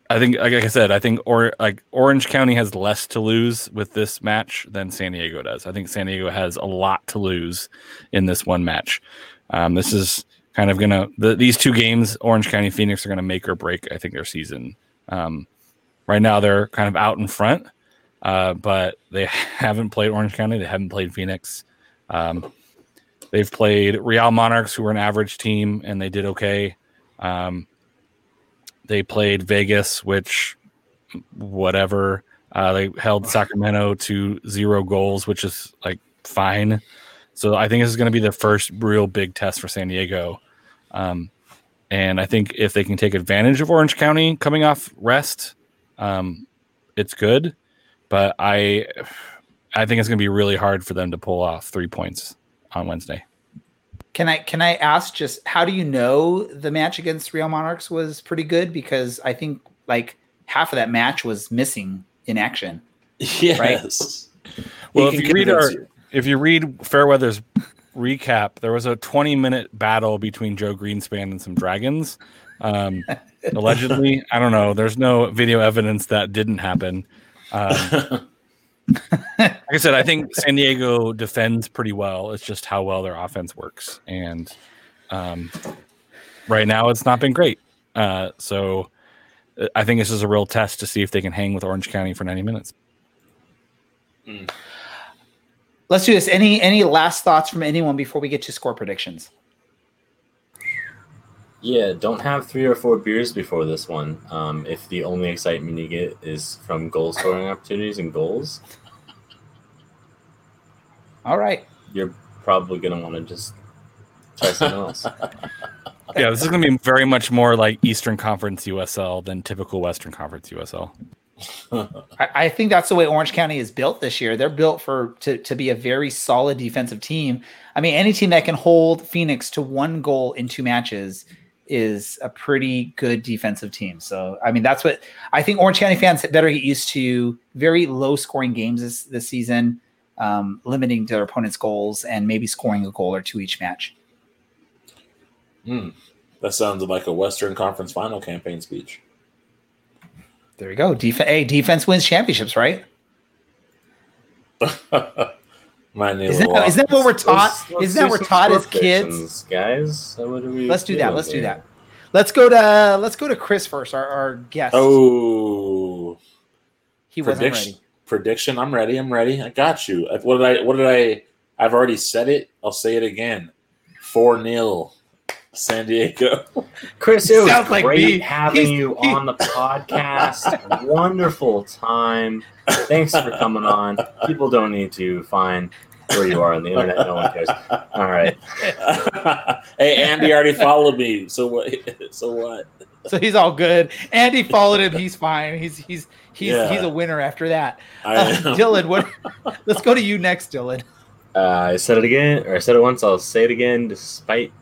I think like I said, I think or like Orange County has less to lose with this match than San Diego does. I think San Diego has a lot to lose in this one match. Um, this is kind of gonna the, these two games, Orange County Phoenix, are gonna make or break. I think their season. Um, right now, they're kind of out in front, uh, but they haven't played Orange County. They haven't played Phoenix. Um, they've played Real Monarchs, who were an average team, and they did okay. Um, they played Vegas, which whatever. Uh, they held Sacramento to zero goals, which is like fine. So I think this is going to be the first real big test for San Diego. Um, and I think if they can take advantage of Orange County coming off rest, um, it's good. But I, I think it's going to be really hard for them to pull off three points on Wednesday. Can I can I ask just how do you know the match against Real Monarchs was pretty good? Because I think like half of that match was missing in action. Yes. Well, if you read our you. If you read Fairweather's recap, there was a 20 minute battle between Joe Greenspan and some dragons. Um, allegedly, I don't know. There's no video evidence that didn't happen. Um, like I said, I think San Diego defends pretty well. It's just how well their offense works, and um, right now it's not been great. Uh, so uh, I think this is a real test to see if they can hang with Orange County for 90 minutes. Let's do this. Any any last thoughts from anyone before we get to score predictions? Yeah, don't have three or four beers before this one. Um, if the only excitement you get is from goal scoring opportunities and goals, All right. you're probably gonna want to just try something else. Yeah, this is going to be very much more like Eastern Conference USL than typical Western Conference USL. I, I think that's the way Orange County is built this year. They're built for to, to be a very solid defensive team. I mean, any team that can hold Phoenix to one goal in two matches is a pretty good defensive team. So, I mean, that's what I think Orange County fans better get used to very low scoring games this, this season, um, limiting their opponent's goals and maybe scoring a goal or two each match. Hmm. That sounds like a Western Conference final campaign speech. There you go. Def- hey, defense wins championships, right? My name Isn't that, isn't that what we're taught? Let's- let's Isn't that we're taught as kids? guys. So what do we Let's do that. Let's do that. Let's go to let's go to Chris first, our, our guest. Oh, he wasn't prediction. ready. Prediction. I'm ready. I'm ready. I got you. What did I? What did I? I've already said it. I'll say it again. Four 0 San Diego. Chris, it was Sounds like great me. having He's- you he- on the podcast. Wonderful time. Thanks for coming on. People don't need to find where you are on the internet. No one cares. All right. hey, Andy already followed me. So what? So what? So he's all good. Andy followed him. He's fine. He's he's he's Yeah. he's a winner after that. Uh. Dylan, what? Let's go to you next, Dylan. Uh, I said it again, or I said it once. I'll say it again. Despite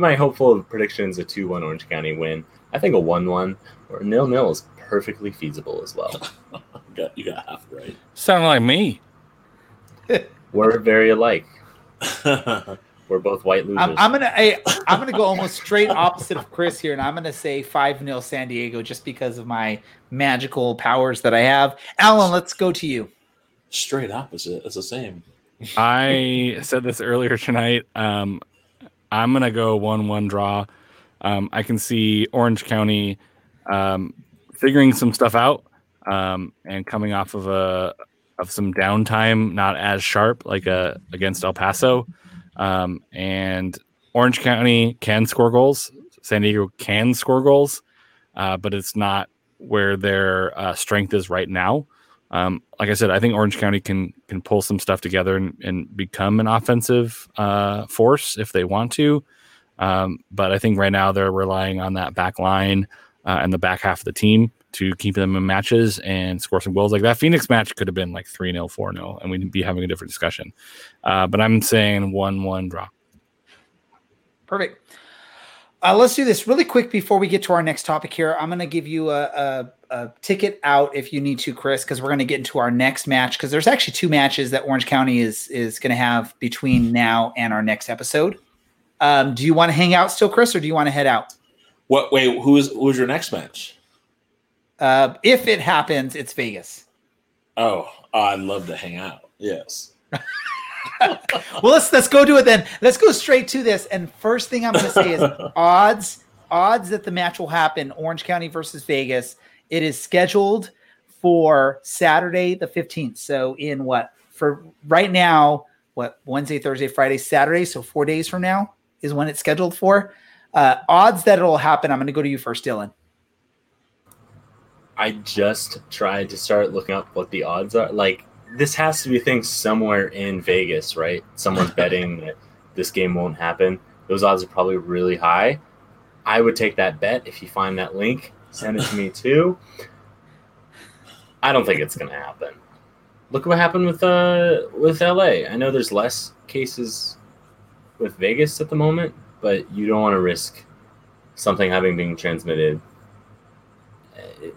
my hopeful prediction is a two-one Orange County win. I think a one-one or nil-nil is perfectly feasible as well. you got you got half right. Sounding like me. We're very alike. We're both white losers. I'm, I'm gonna I, I'm gonna go almost straight opposite of Chris here, and I'm gonna say five 0 San Diego just because of my magical powers that I have. Alan, let's go to you. Straight opposite. It's the same. I said this earlier tonight. Um, I'm gonna go one-one draw. Um, I can see Orange County um, figuring some stuff out um, and coming off of a of some downtime, not as sharp like uh, against El Paso. Um, and Orange County can score goals. San Diego can score goals, uh, but it's not where their uh, strength is right now. Um, like I said, I think Orange County can can pull some stuff together and, and become an offensive uh, force if they want to. Um, but I think right now they're relying on that back line uh, and the back half of the team to keep them in matches and score some goals. Like that Phoenix match could have been like 3 0, 4 0, and we'd be having a different discussion. Uh, but I'm saying 1 1 draw. Perfect. Uh, let's do this really quick before we get to our next topic here. I'm going to give you a, a, a, ticket out if you need to, Chris, because we're going to get into our next match. Because there's actually two matches that Orange County is is going to have between now and our next episode. Um, do you want to hang out still, Chris, or do you want to head out? What? Wait, who's who's your next match? Uh, if it happens, it's Vegas. Oh, I'd love to hang out. Yes. well, let's let's go do it then. Let's go straight to this. And first thing I'm going to say is odds odds that the match will happen. Orange County versus Vegas. It is scheduled for Saturday the 15th. So in what for right now? What Wednesday, Thursday, Friday, Saturday? So four days from now is when it's scheduled for. Uh, odds that it'll happen. I'm going to go to you first, Dylan. I just tried to start looking up what the odds are. Like this has to be things somewhere in Vegas, right? Someone's betting that this game won't happen. Those odds are probably really high. I would take that bet if you find that link. Send it to me too. I don't think it's going to happen. Look what happened with uh with LA. I know there's less cases with Vegas at the moment, but you don't want to risk something having been transmitted. It,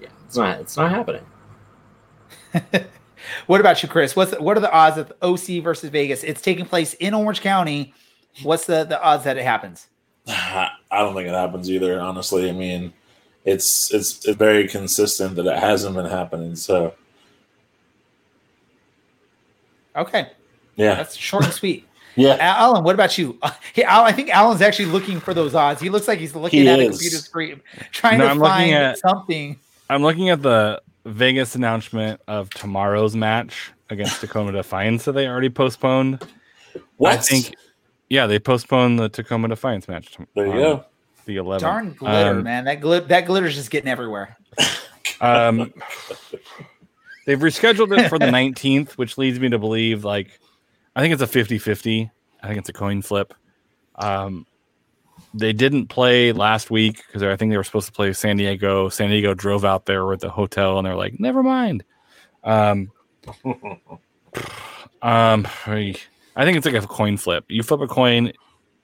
yeah, it's not it's not happening. what about you, Chris? What's what are the odds of OC versus Vegas? It's taking place in Orange County. What's the the odds that it happens? I don't think it happens either. Honestly, I mean, it's it's very consistent that it hasn't been happening. So, okay, yeah, that's short and sweet. yeah, Alan, what about you? Hey, Al, I think Alan's actually looking for those odds. He looks like he's looking He at a computer screen, trying No, to I'm find at- something. I'm looking at the Vegas announcement of tomorrow's match against Tacoma Defiance that they already postponed. what? I think, yeah, they postponed the Tacoma Defiance match. to- there you on go. The 11th. Darn glitter, Um, man. That glit that glitter's just getting everywhere. Um, they've rescheduled it for the 19th, which leads me to believe like I think it's a 50 50. I think it's a coin flip. Um, they didn't play last week because I think they were supposed to play San Diego. San Diego drove out there with the hotel and they're like, never mind. Um, um, I I think it's like a coin flip. You flip a coin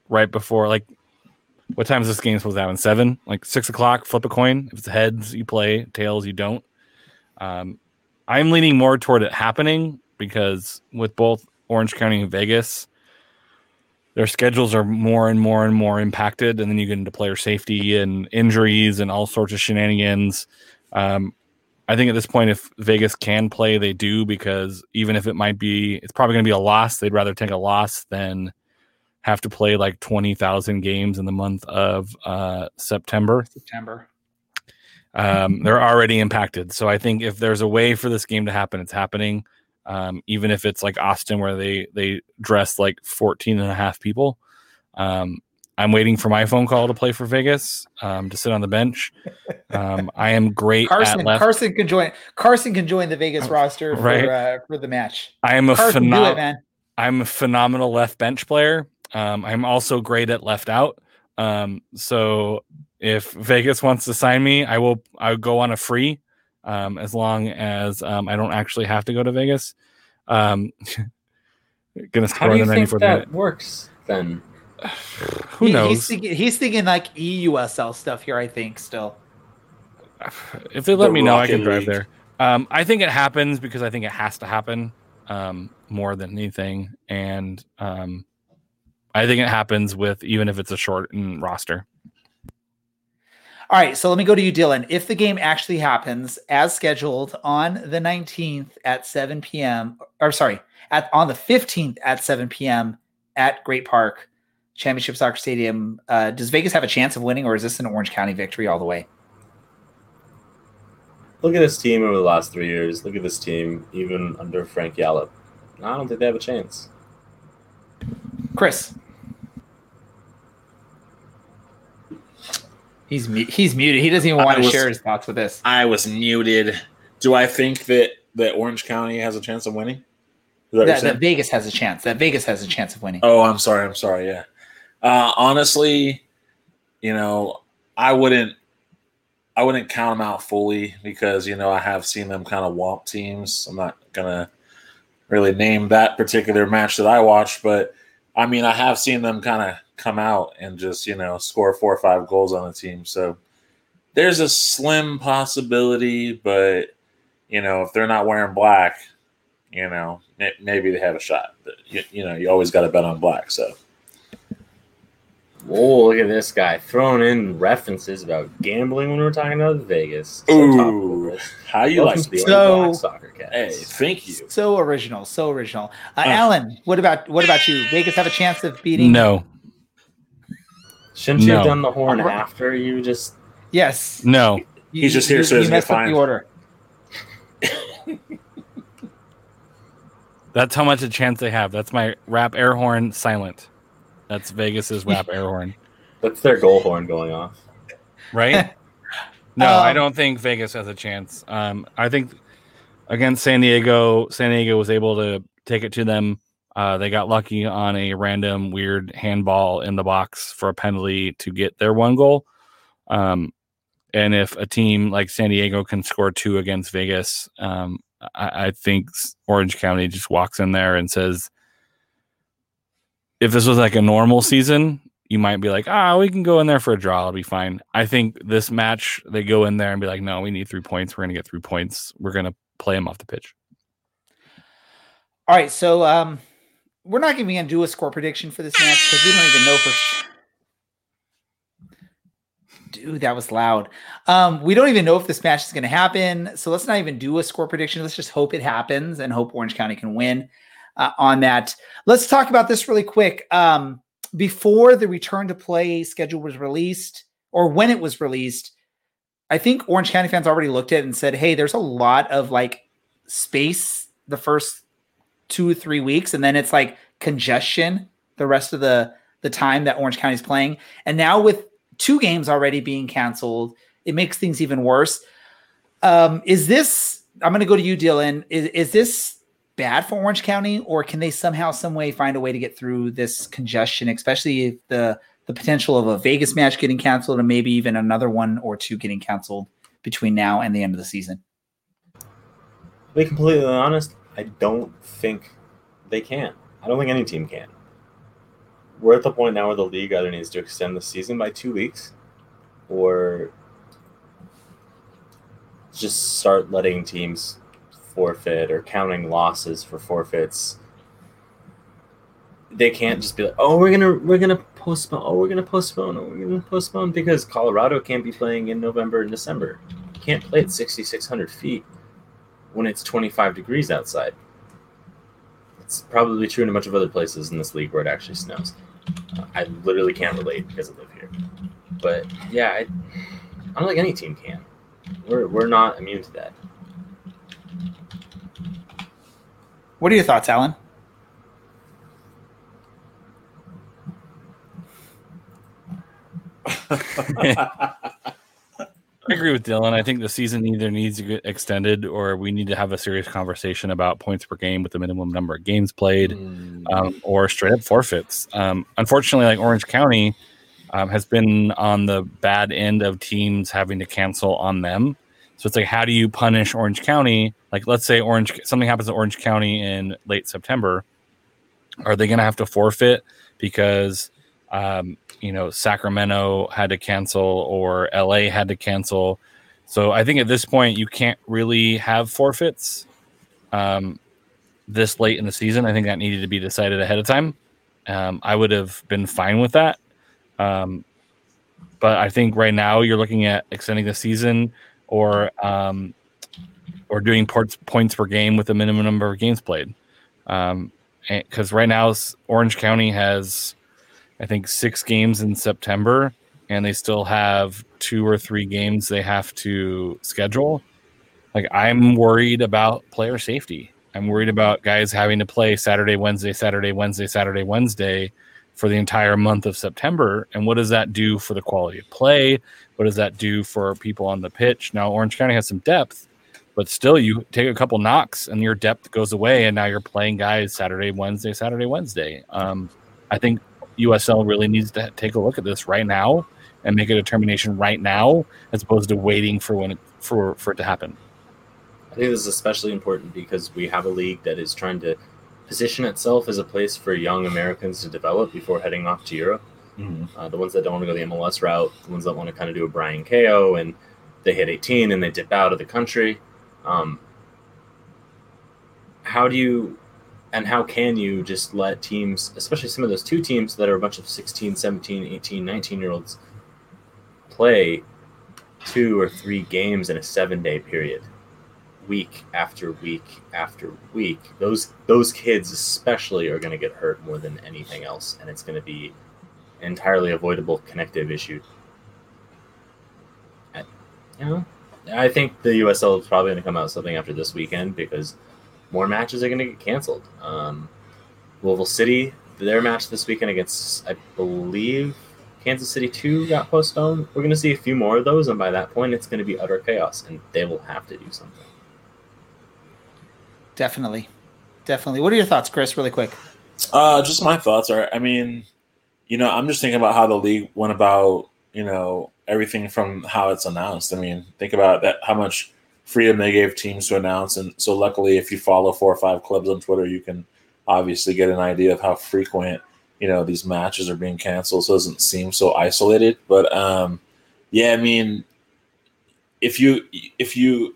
right before, like, what time is this game supposed to happen? Seven, like six o'clock. Flip a coin. If it's heads, you play. Tails, you don't. Um, I'm leaning more toward it happening because with both Orange County and Vegas, their schedules are more and more and more impacted, and then you get into player safety and injuries and all sorts of shenanigans. Um, I think at this point, if Vegas can play, they do because even if it might be, it's probably going to be a loss. They'd rather take a loss than have to play like twenty thousand games in the month of uh, September. September. Um, they're already impacted. So I think if there's a way for this game to happen, it's happening. Um, even if it's like Austin, where they they dress like 14 and a half people. Um, I'm waiting for my phone call to play for Vegas um, to sit on the bench. Um, I am great Carson at left. Carson can join Carson can join the Vegas roster for Right. uh, for the match. I am a Carson, do it, phenomenal. I'm a phenomenal left bench player. Um, I'm also great at left out. Um, so if Vegas wants to sign me, I will. I will go on a free, um, as long as um, I don't actually have to go to Vegas. Um, Gonna score How do you the think 94th that minute. works then? Who He- knows? He's thinking, he's thinking like EUSL stuff here. I think still. if they let The me know, I can drive League. there. Um, I think it happens because I think it has to happen um, more than anything, and um, I think it happens with even if it's a shortened roster. All right, so let me go to you, Dylan. If the game actually happens as scheduled on the 19th at 7 p.m., or sorry, at on the 15th at 7 p.m. at Great Park Championship Soccer Stadium, uh, does Vegas have a chance of winning, or is this an Orange County victory all the way? Look at this team over the last three years. Look at this team, even under Frank Yallop. I don't think they have a chance. Chris, he's mu- he's muted. He doesn't even I want to was- share his thoughts with this. I was muted. Do I think that that Orange County has a chance of winning? That That, that Vegas has a chance. That Vegas has a chance of winning. Oh, I'm sorry. I'm sorry. Yeah. Uh, honestly, you know, I wouldn't. I wouldn't count them out fully because you know I have seen them kind of womp teams. I'm not gonna really name that particular match that I watched, but I mean I have seen them kind of come out and just you know score four or five goals on a team. So there's a slim possibility, but you know if they're not wearing black, you know maybe they have a shot. But you, you know you always got to bet on black. So. Whoa, look at this guy throwing in references about gambling when we're talking about Vegas. So Ooh, how you Welcome like to the the So- Black Soccer Cast. Hey, thank you. So original, so original. Uh, Uh. Alan, what about what about you? Vegas have a chance of beating? No, Shouldn't you have done the horn Alright. after you just? Yes. no. You- He's just here you- so he you doesn't get messed up fined. the order. That's how much a chance they have. That's my rap air horn silent. That's Vegas's rap air horn, That's their goal horn going off. right? No, I Um, don't think Vegas has a chance. Um, I think against San Diego, San Diego was able to take it to them. Uh, they got lucky on a random weird handball in the box for a penalty to get their one goal. Um, and if a team like San Diego can score two against Vegas, um, I, I think Orange County just walks in there and says, if this was like a normal season, you might be like, ah, we can go in there for a draw. It'll be fine. I think this match, they go in there and be like, no, we need three points. We're going to get three points. We're going to play them off the pitch. All right, so um, we're not even gonna do a score prediction for this match because we don't even know for. Dude, that was loud. Um, we don't even know if this match is going to happen, so let's not even do a score prediction. Let's just hope it happens and hope Orange County can win uh, on that. Let's talk about this really quick. Um, before the return to play schedule was released, or when it was released, I think Orange County fans already looked at it and said, "Hey, there's a lot of like space the first two or three weeks, and then it's like congestion the rest of the the time that Orange County is playing. And now with two games already being canceled, it makes things even worse. Um, is this? I'm going to go to you, Dylan. Is is this bad for Orange County, or can they somehow, some way, find a way to get through this congestion, especially if the the potential of a Vegas match getting canceled, and maybe even another one or two getting canceled between now and the end of the season? To be completely honest, I don't think they can. I don't think any team can. We're at the point now where the league either needs to extend the season by two weeks or just start letting teams forfeit or counting losses for forfeits. They can't just be like, "Oh, we're gonna we're gonna postpone. Oh, we're gonna postpone. Oh, we're gonna postpone," because Colorado can't be playing in November and December. You can't play at sixty six hundred feet when it's 25 degrees outside. It's probably true in a bunch of other places in this league where it actually snows. I literally can't relate because I live here. But yeah, I, I don't think any team can. We're, we're not immune to that. What are your thoughts, Alan? I agree with Dylan. I think the season either needs to get extended or we need to have a serious conversation about points per game with the minimum number of games played um, or straight up forfeits. Um, unfortunately, like Orange County um, has been on the bad end of teams having to cancel on them. So it's like, how do you punish Orange County? Like, let's say Orange something happens to Orange County in late September. Are they going to have to forfeit because um, you know Sacramento had to cancel or LA had to cancel? So I think at this point you can't really have forfeits um, this late in the season. I think that needed to be decided ahead of time. Um, I would have been fine with that. Um, but I think right now you're looking at extending the season or um, or doing points points per game with a minimum number of games played. Because um, right now Orange County has, I think, six games in September, and they still have two or three games they have to schedule. Like I'm worried about player safety. I'm worried about guys having to play Saturday, Wednesday, Saturday, Wednesday, Saturday, Wednesday for the entire month of September. And what does that do for the quality of play? What does that do for people on the pitch? Now, Orange County has some depth, but still, you take a couple knocks and your depth goes away, and now you're playing guys Saturday, Wednesday, Saturday, Wednesday. Um, I think USL really needs to take a look at this right now and make a determination right now, as opposed to waiting for when it, for for it to happen. I think this is especially important because we have a league that is trying to position itself as a place for young Americans to develop before heading off to Europe. Mm-hmm. Uh, the ones that don't want to go the MLS route, the ones that want to kind of do a Brian KO and they hit 18 and they dip out of the country. Um, how do you and how can you just let teams, especially some of those two teams that are a bunch of 16, 17, 18, 19 year olds, play two or three games in a seven day period? Week after week after week, those those kids especially are going to get hurt more than anything else, and it's going to be an entirely avoidable connective issue. I, you know, I think the USL is probably going to come out something after this weekend because more matches are going to get canceled. Um, Louisville City, their match this weekend against, I believe, Kansas City 2 got postponed. We're going to see a few more of those, and by that point, it's going to be utter chaos, and they will have to do something. Definitely. Definitely. What are your thoughts, Chris, really quick? Uh, just my thoughts are, I mean, you know, I'm just thinking about how the league went about, you know, everything from how it's announced. I mean, think about that, how much freedom they gave teams to announce. And so, luckily, if you follow four or five clubs on Twitter, you can obviously get an idea of how frequent, you know, these matches are being canceled. So it doesn't seem so isolated. But, um, yeah, I mean, if you, if you,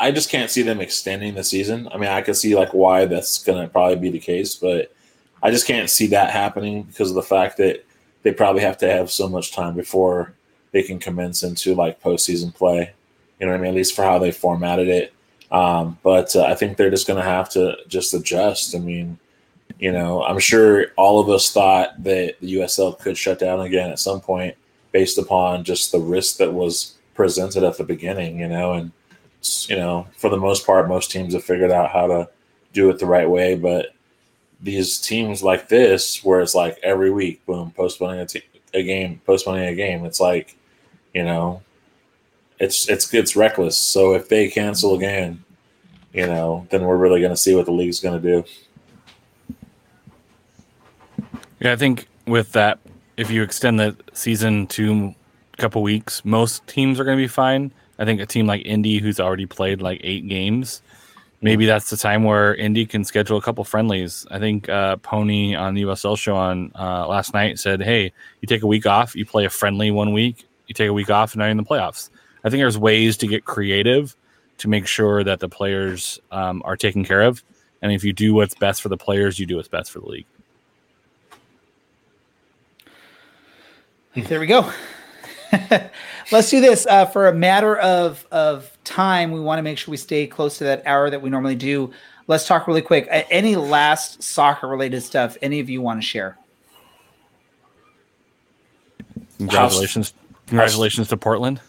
I just can't see them extending the season. I mean, I can see like why that's going to probably be the case, but I just can't see that happening because of the fact that they probably have to have so much time before they can commence into like postseason play. You know what I mean? At least for how they formatted it. Um, but uh, I think they're just going to have to just adjust. I mean, you know, I'm sure all of us thought that the USL could shut down again at some point based upon just the risk that was presented at the beginning, you know, and you know, for the most part, most teams have figured out how to do it the right way. But these teams like this, where it's like every week, boom, postponing a, game, postponing a game, it's like, you know, it's it's it's reckless. So if they cancel again, you know, then we're really going to see what the league's going to do. Yeah, I think with that, if you extend the season to a couple weeks, most teams are going to be fine. I think a team like Indy, who's already played like eight games, maybe that's the time where Indy can schedule a couple friendlies. I think uh, Pony on the USL show on uh, last night said, "Hey, you take a week off, you play a friendly one week, you take a week off, and now you're in the playoffs." I think there's ways to get creative to make sure that the players um, are taken care of, and if you do what's best for the players, you do what's best for the league. There we go. Let's do this uh, for a matter of of time. We want to make sure we stay close to that hour that we normally do. Let's talk really quick. Uh, any last soccer related stuff any of you want to share? Congratulations! Congratulations to Portland.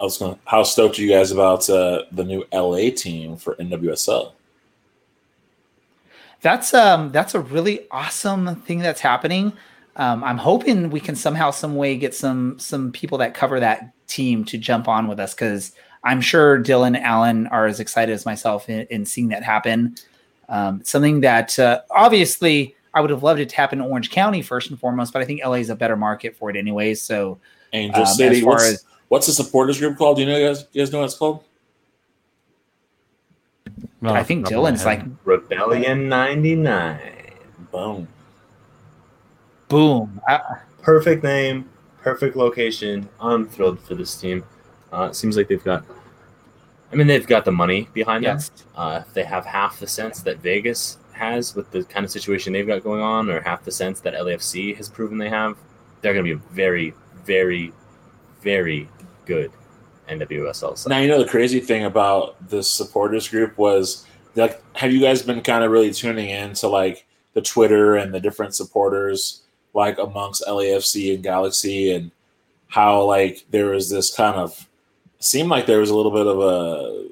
I was going. How stoked are you guys about uh, the new LA team for NWSL? That's um that's a really awesome thing that's happening um, I'm hoping we can somehow, some way, get some some people that cover that team to jump on with us because I'm sure Dylan Alan are as excited as myself in, in seeing that happen. Um, something that uh, obviously I would have loved it to happen in Orange County first and foremost, but I think LA is a better market for it anyways. So Angel um, City, what's, as, what's the supporters group called? Do you know you guys, you guys know what it's called? No, I think off the top of my Dylan's like Rebellion 99. Boom. Boom. I, Perfect name, perfect location. I'm thrilled for this team. Uh, it seems like they've got, I mean, they've got the money behind Yes. them. Uh, if they have half the sense that Vegas has with the kind of situation they've got going on, or half the sense that LAFC has proven they have, they're going to be a very, very, very good NWSL side. Now you know the crazy thing about this supporters group was like, have you guys been kind of really tuning in to like the Twitter and the different supporters like amongst LAFC and Galaxy and how like there was this kind of seemed like there was a little bit of a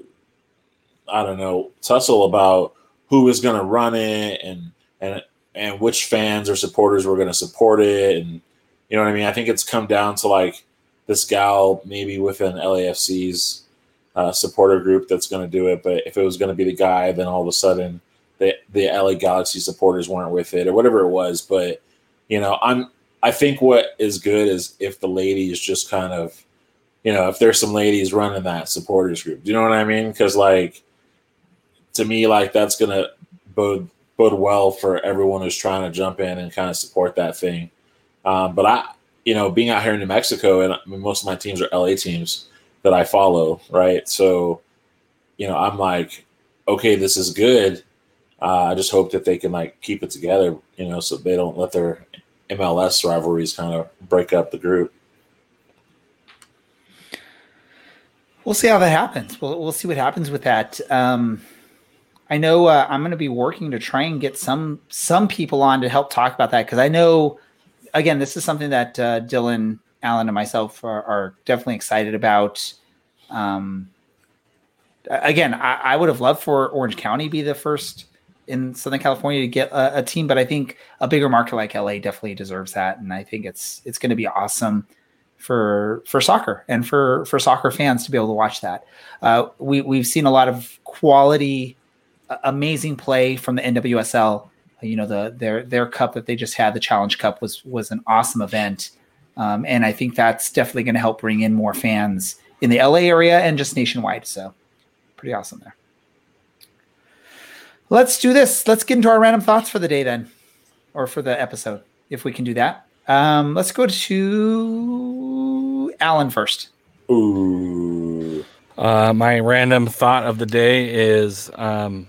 I don't know tussle about who was going to run it and and and which fans or supporters were going to support it and you know what I mean. I think it's come down to like this gal maybe within LAFC's uh, supporter group that's going to do it. But if it was going to be the guy, then all of a sudden the the LA Galaxy supporters weren't with it or whatever it was. But you know, I'm I think what is good is if the ladies just kind of you know if there's some ladies running that supporters group. Do you know what I mean? Because like to me, like that's to bode bode well for everyone who's trying to jump in and kind of support that thing. Um, but I, you know, being out here in New Mexico, and I mean, most of my teams are LA teams that I follow, right? So, you know, I'm like, okay, this is good. Uh, I just hope that they can like keep it together, you know, so they don't let their MLS rivalries kind of break up the group. We'll see how that happens. We'll we'll see what happens with that. Um, I know uh, I'm going to be working to try and get some some people on to help talk about that because I know, again, this is something that uh, Dylan, Alan, and myself are, are definitely excited about. Um, again, I, I would have loved for Orange County be the first in Southern California to get a, a team, but I think a bigger market like LA definitely deserves that, and I think it's it's going to be awesome for for soccer and for for soccer fans to be able to watch that. Uh, we we've seen a lot of quality, amazing play from the NWSL. You know the their their cup that they just had, the Challenge Cup, was was an awesome event, um, and I think that's definitely going to help bring in more fans in the LA area and just nationwide. So pretty awesome there. Let's do this. Let's get into our random thoughts for the day then, or for the episode, if we can do that. Um, let's go to Alan first. Ooh, Uh, my random thought of the day is um,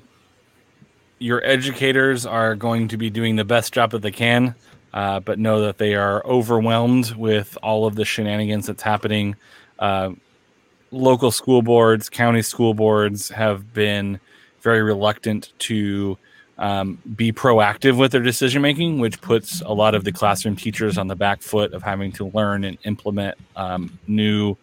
your educators are going to be doing the best job that they can, uh, but know that they are overwhelmed with all of the shenanigans that's happening. Uh, local school boards, county school boards have been very reluctant to um, be proactive with their decision making, which puts a lot of the classroom teachers on the back foot of having to learn and implement um, new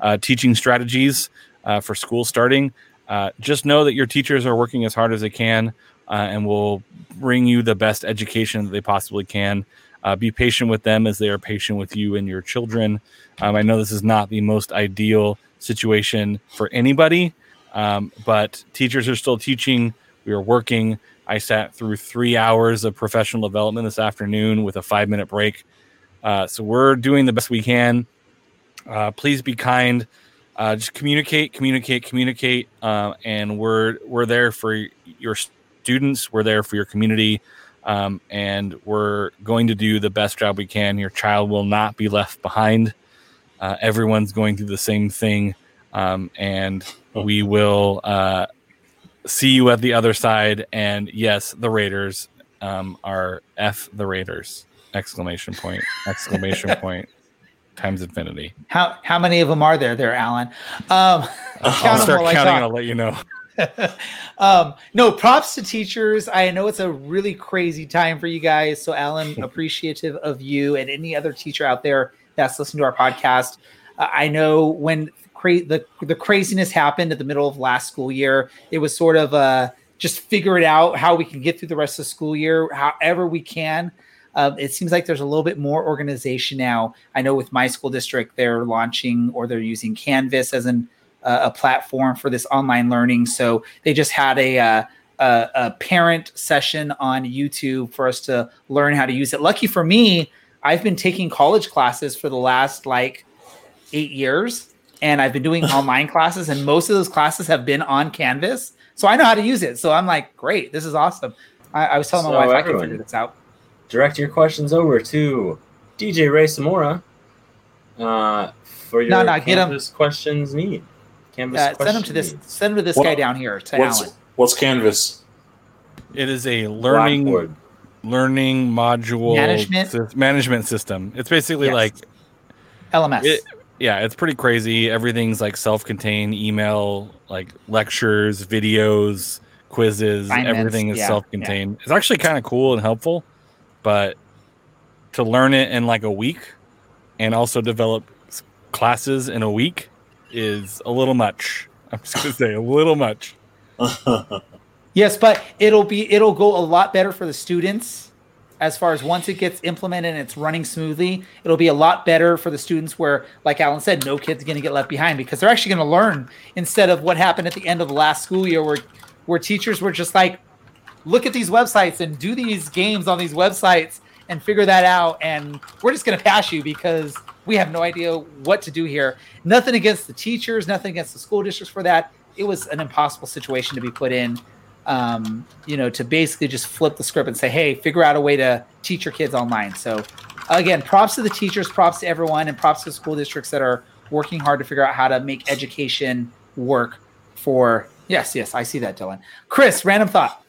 uh, teaching strategies uh, for school starting. Uh, just know that your teachers are working as hard as they can uh, and will bring you the best education that they possibly can. Uh, be patient with them as they are patient with you and your children. Um, I know this is not the most ideal situation for anybody, um, but teachers are still teaching. We are working. I sat through three hours of professional development this afternoon with a five minute break. Uh, so we're doing the best we can. Uh, please be kind. Uh, just communicate, communicate, communicate, uh, and we're we're there for your students. We're there for your community, um, and we're going to do the best job we can. Your child will not be left behind. Uh, everyone's going through the same thing, um, and we will uh, see you at the other side. And yes, the Raiders um, are f the Raiders! Exclamation point! Exclamation point! Times infinity. How how many of them are there there, Alan? Um, I'll count 'em start counting talk. and I'll let you know. um, no, props to teachers. I know it's a really crazy time for you guys. So, Alan, appreciative of you and any other teacher out there that's listening to our podcast. Uh, I know when cra- the the craziness happened at the middle of last school year, it was sort of uh, just figure it out how we can get through the rest of the school year, however we can. Um, it seems like there's a little bit more organization now. I know with my school district, they're launching or they're using Canvas as an uh, a platform for this online learning. So they just had a, uh, a a parent session on YouTube for us to learn how to use it. Lucky for me, I've been taking college classes for the last like eight years, and I've been doing online classes, and most of those classes have been on Canvas. So I know how to use it. So I'm like, great, this is awesome. I, I was telling So my wife I everyone- can figure this out. Direct your questions over to DJ Ray Samora uh, for your No, no, get 'em. Canvas questions need. Canvas Uh, send them to this. needs. Send them to this What- guy down here to What's Alan. what's Canvas? It is a learning Blackboard. learning module Management? sys- management system. It's basically Yes. like LMS. it, yeah, it's pretty crazy. Everything's like self-contained, email, like lectures, videos, quizzes. Assignments, everything is yeah, self-contained. It's actually kind of cool and helpful, but to learn it in like a week and also develop classes in a week is a little much. I'm just gonna say a little much. Yes, but it'll be it'll go a lot better for the students as far as once it gets implemented and it's running smoothly, it'll be a lot better for the students where like Alan said, no kid's going to get left behind because they're actually going to learn instead of what happened at the end of the last school year where where teachers were just like look at these websites and do these games on these websites and figure that out and we're just going to pass you because we have no idea what to do here. Nothing against the teachers, nothing against the school districts for that. It was an impossible situation to be put in um, you know, to basically just flip the script and say, hey, figure out a way to teach your kids online. So, again, props to the teachers, props to everyone, and props to school districts that are working hard to figure out how to make education work for. Yes, yes, I see that, Dylan. Chris, random thought.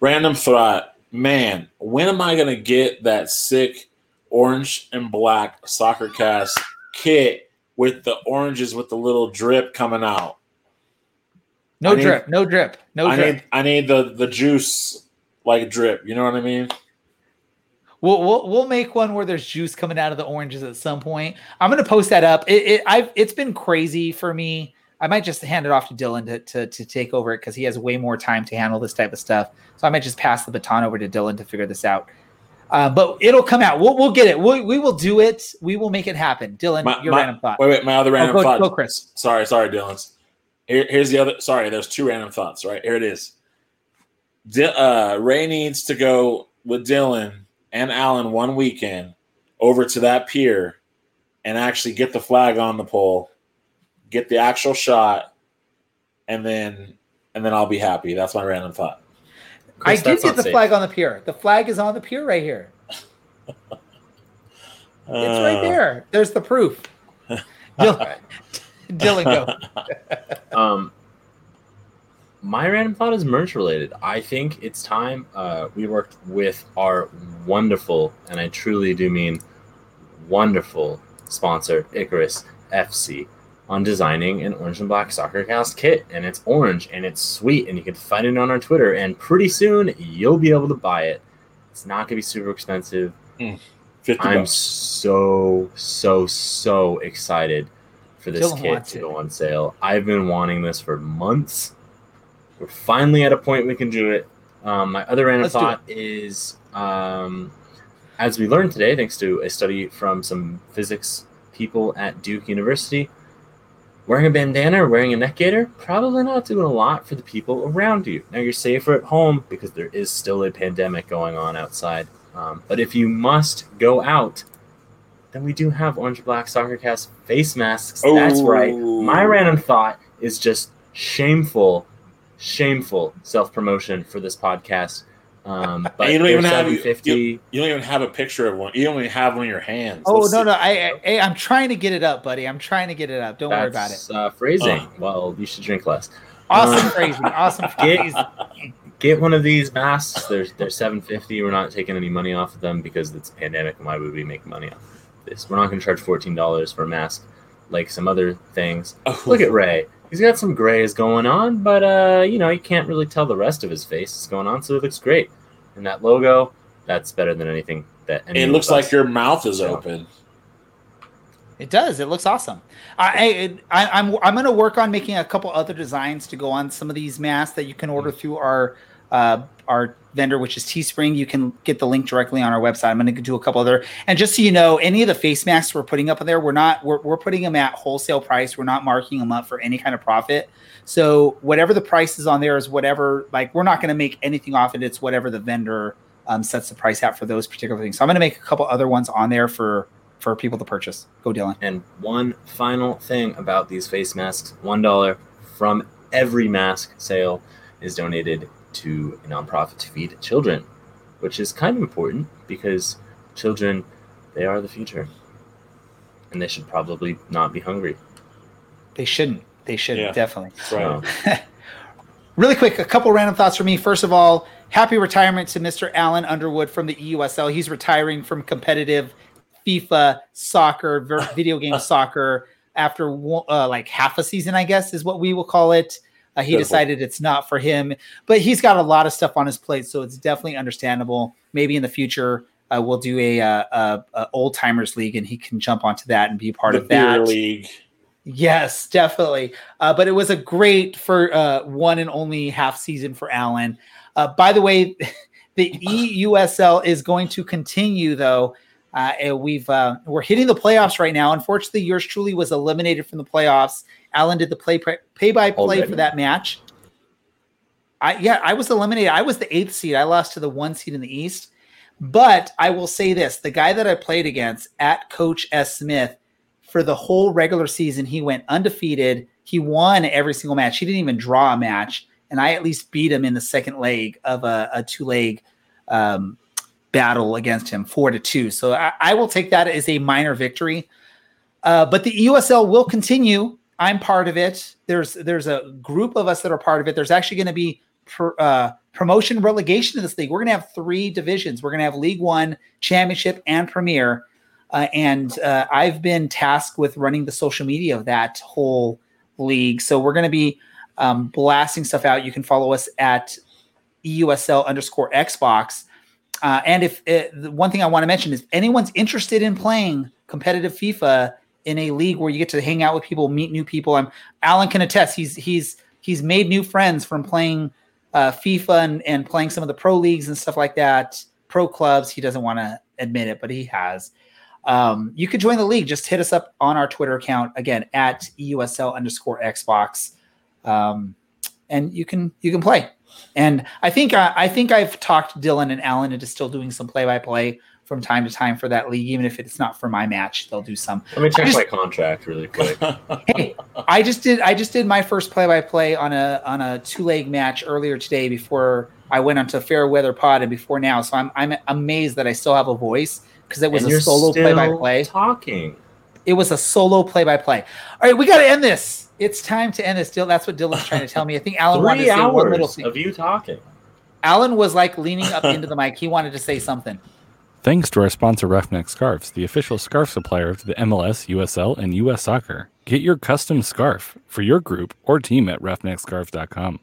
Random thought, man. When am I gonna get that sick orange and black soccer cast kit with the oranges with the little drip coming out? No I need- drip, no drip, no I drip. need I need the the juice like drip. You know what I mean? We'll, we'll we'll make one where there's juice coming out of the oranges at some point. I'm gonna post that up. It, it I've it's been crazy for me. I might just hand it off to Dylan to to, to take over it because he has way more time to handle this type of stuff. So I might just pass the baton over to Dylan to figure this out. Uh, but it'll come out. We'll we'll get it. We we will do it. We will make it happen. Dylan, My- your my- random thought. Wait, wait, my other random go- thought. go, Chris. Sorry, sorry, Dylan. Here, here's the other. Sorry, there's two random thoughts. Right here it is. Di- uh, Ray needs to go with Dylan and Alan one weekend over to that pier and actually get the flag on the pole, get the actual shot, and then and then I'll be happy. That's my random thought. I did get the safe. flag on the pier. The flag is on the pier right here. It's right Uh, there. There's the proof. Dylan, Dylan, go. Um, my random thought is merch related. I think it's time. Uh, we worked with our wonderful, and I truly do mean wonderful sponsor, Icarus FC, on designing an orange and black soccer cast kit. And it's orange and it's sweet, and you can find it on our Twitter. And pretty soon you'll be able to buy it. It's not going to be super expensive. Fifty I'm bucks. so so so excited for this kit to it. go on sale. I've been wanting this for months. We're finally at a point we can do it. Um, my other random Let's thought is, um, as we learned today, thanks to a study from some physics people at Duke University, wearing a bandana or wearing a neck gaiter probably not doing a lot for the people around you. Now you're safer at home because there is still a pandemic going on outside. Um, but if you must go out, then we do have orange and black soccer cast face masks. That's right. My random thought is just shameful, shameful self promotion for this podcast. Um, but you don't even have you, you, you don't even have a picture of one. You don't even have one in your hands. Oh Let's no see. no! I, I I'm trying to get it up, buddy. I'm trying to get it up. Don't worry about it. That's uh, phrasing. Oh. Well, you should drink less. Awesome Uh, phrasing. Awesome Get- phrasing. Get one of these masks. They're they're seven fifty. We're not taking any money off of them because it's a pandemic. And why would we make money off of this? We're not going to charge fourteen dollars for a mask, like some other things. Oh, Look at Ray. He's got some grays going on, but uh, you know, you can't really tell the rest of his face is going on, so it looks great. And that logo, that's better than anything that. any It looks like your mouth is Yeah. open. It does. It looks awesome. I, I I- I'm I'm gonna work on making a couple other designs to go on some of these masks that you can order through our uh, our vendor, which is Teespring. You can get the link directly on our website. I'm gonna do a couple other. And just so you know, any of the face masks we're putting up on there, we're not we're, we're putting them at wholesale price. We're not marking them up for any kind of profit. So whatever the price is on there is whatever. Like we're not gonna make anything off it. It's whatever the vendor um, sets the price out for those particular things. So I'm gonna make a couple other ones on there for for people to purchase. Go, Dylan. And one final thing about these face masks: one dollar from every mask sale is donated to a nonprofit to feed children, which is kind of important because children, they are the future. And they should probably not be hungry. They shouldn't. They should Yeah. definitely. That's right. Really quick, a couple random thoughts for me. First of all, happy retirement to Mr. Alan Underwood from the EUSL. He's retiring from competitive FIFA soccer, video game soccer, after uh, like half a season, I guess is what we will call it. Uh, he decided it's not for him, but he's got a lot of stuff on his plate, so it's definitely understandable. Maybe in the future, uh, we'll do a, uh, uh uh old timers league, and he can jump onto that and be part the of that. league. Yes, definitely. Uh, but it was a great for uh, one and only half season for Alan. Uh, by the way, the EUSL is going to continue though. Uh, and we've uh, we're hitting the playoffs right now. Unfortunately, yours truly was eliminated from the playoffs. Allen did the play pay by play for that match. I yeah, I was eliminated. I was the eighth seed. I lost to the one seed in the East. But I will say this: the guy that I played against at Coach S. Smith for the whole regular season, he went undefeated. He won every single match. He didn't even draw a match, and I at least beat him in the second leg of a, a two leg um, battle against him, four to two. So I, I will take that as a minor victory. Uh, but the USL will continue. I'm part of it. There's there's a group of us that are part of it. There's actually going to be pr- uh, promotion relegation in this league. We're going to have three divisions. We're going to have League One, Championship, and Premier. Uh, and uh, I've been tasked with running the social media of that whole league. So we're going to be um, blasting stuff out. You can follow us at EUSL underscore Xbox. Uh, and if uh, one thing I want to mention is, anyone's interested in playing competitive FIFA in a league where you get to hang out with people, meet new people, I'm Alan can attest. He's he's he's made new friends from playing uh, FIFA and, and playing some of the pro leagues and stuff like that. Pro clubs. He doesn't want to admit it, but he has. Um, you could join the league. Just hit us up on our Twitter account again at EUSL underscore Xbox, um, and you can you can play. And I think uh, I think I've talked Dylan and Alan into still doing some play by play from time to time for that league, even if it's not for my match. They'll do some. Let me check just- my contract really quick. Hey, I just did I just did my first play by play on a on a two leg match earlier today before I went onto Fairweather Pod and before now. So I'm I'm amazed that I still have a voice because it was And a solo play by play. Talking. It was a solo play by play. All right, we got to end this. It's time to end this. deal. that's what Dylan's trying to tell me. I think Alan wanted to Three say one little hours thing. of you talking. Alan was like leaning up into the mic. He wanted to say something. Thanks to our sponsor, Roughneck Scarves, the official scarf supplier of the MLS, USL, and US Soccer. Get your custom scarf for your group or team at roughneckscarves.com.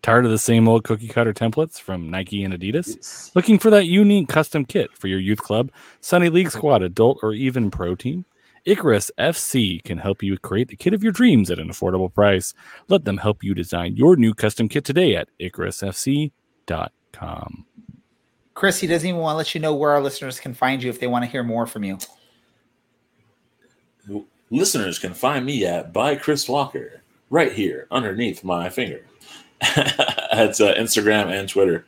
Tired of the same old cookie cutter templates from Nike and Adidas? Looking for that unique custom kit for your youth club, Sunday League squad, adult, or even pro team? Icarus FC can help you create the kit of your dreams at an affordable price. Let them help you design your new custom kit today at icarusfc.com. Chris, he doesn't even want to let you know where our listeners can find you if they want to hear more from you. Listeners can find me at by Chris Walker right here underneath my finger. It's uh, Instagram and Twitter.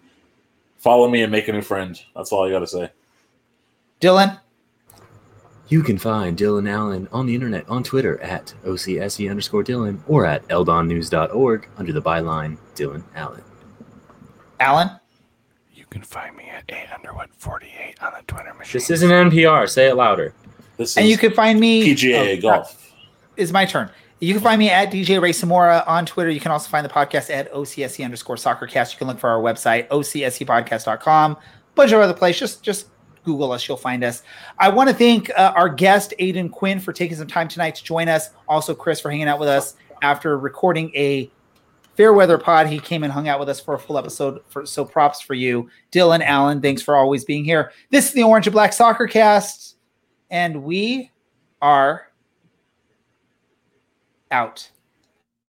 Follow me and make a new friend. That's all I got to say. Dylan, You can find Dylan Allen on the internet on Twitter at OCSC underscore Dylan or at eldonnews.org under the byline Dylan Allen. Allen? You can find me at A Underwood 48 on the Twitter machine. This isn't NPR. Say it louder. This is and you can find me PGA oh, Golf. Uh, it's my turn. You can find me at DJ Ray Samora on Twitter. You can also find the podcast at OCSC underscore soccercast. You can look for our website, OCSCpodcast.com. Bunch of other places. Just just Google us, you'll find us. I want to thank uh, our guest, Aodhan Quinn, for taking some time tonight to join us. Also, Chris for hanging out with us after recording a fair weather pod. He came and hung out with us for a full episode. For, so props for you. Dylan Allen, thanks for always being here. This is the Orange and Black Soccer Cast, and we are out.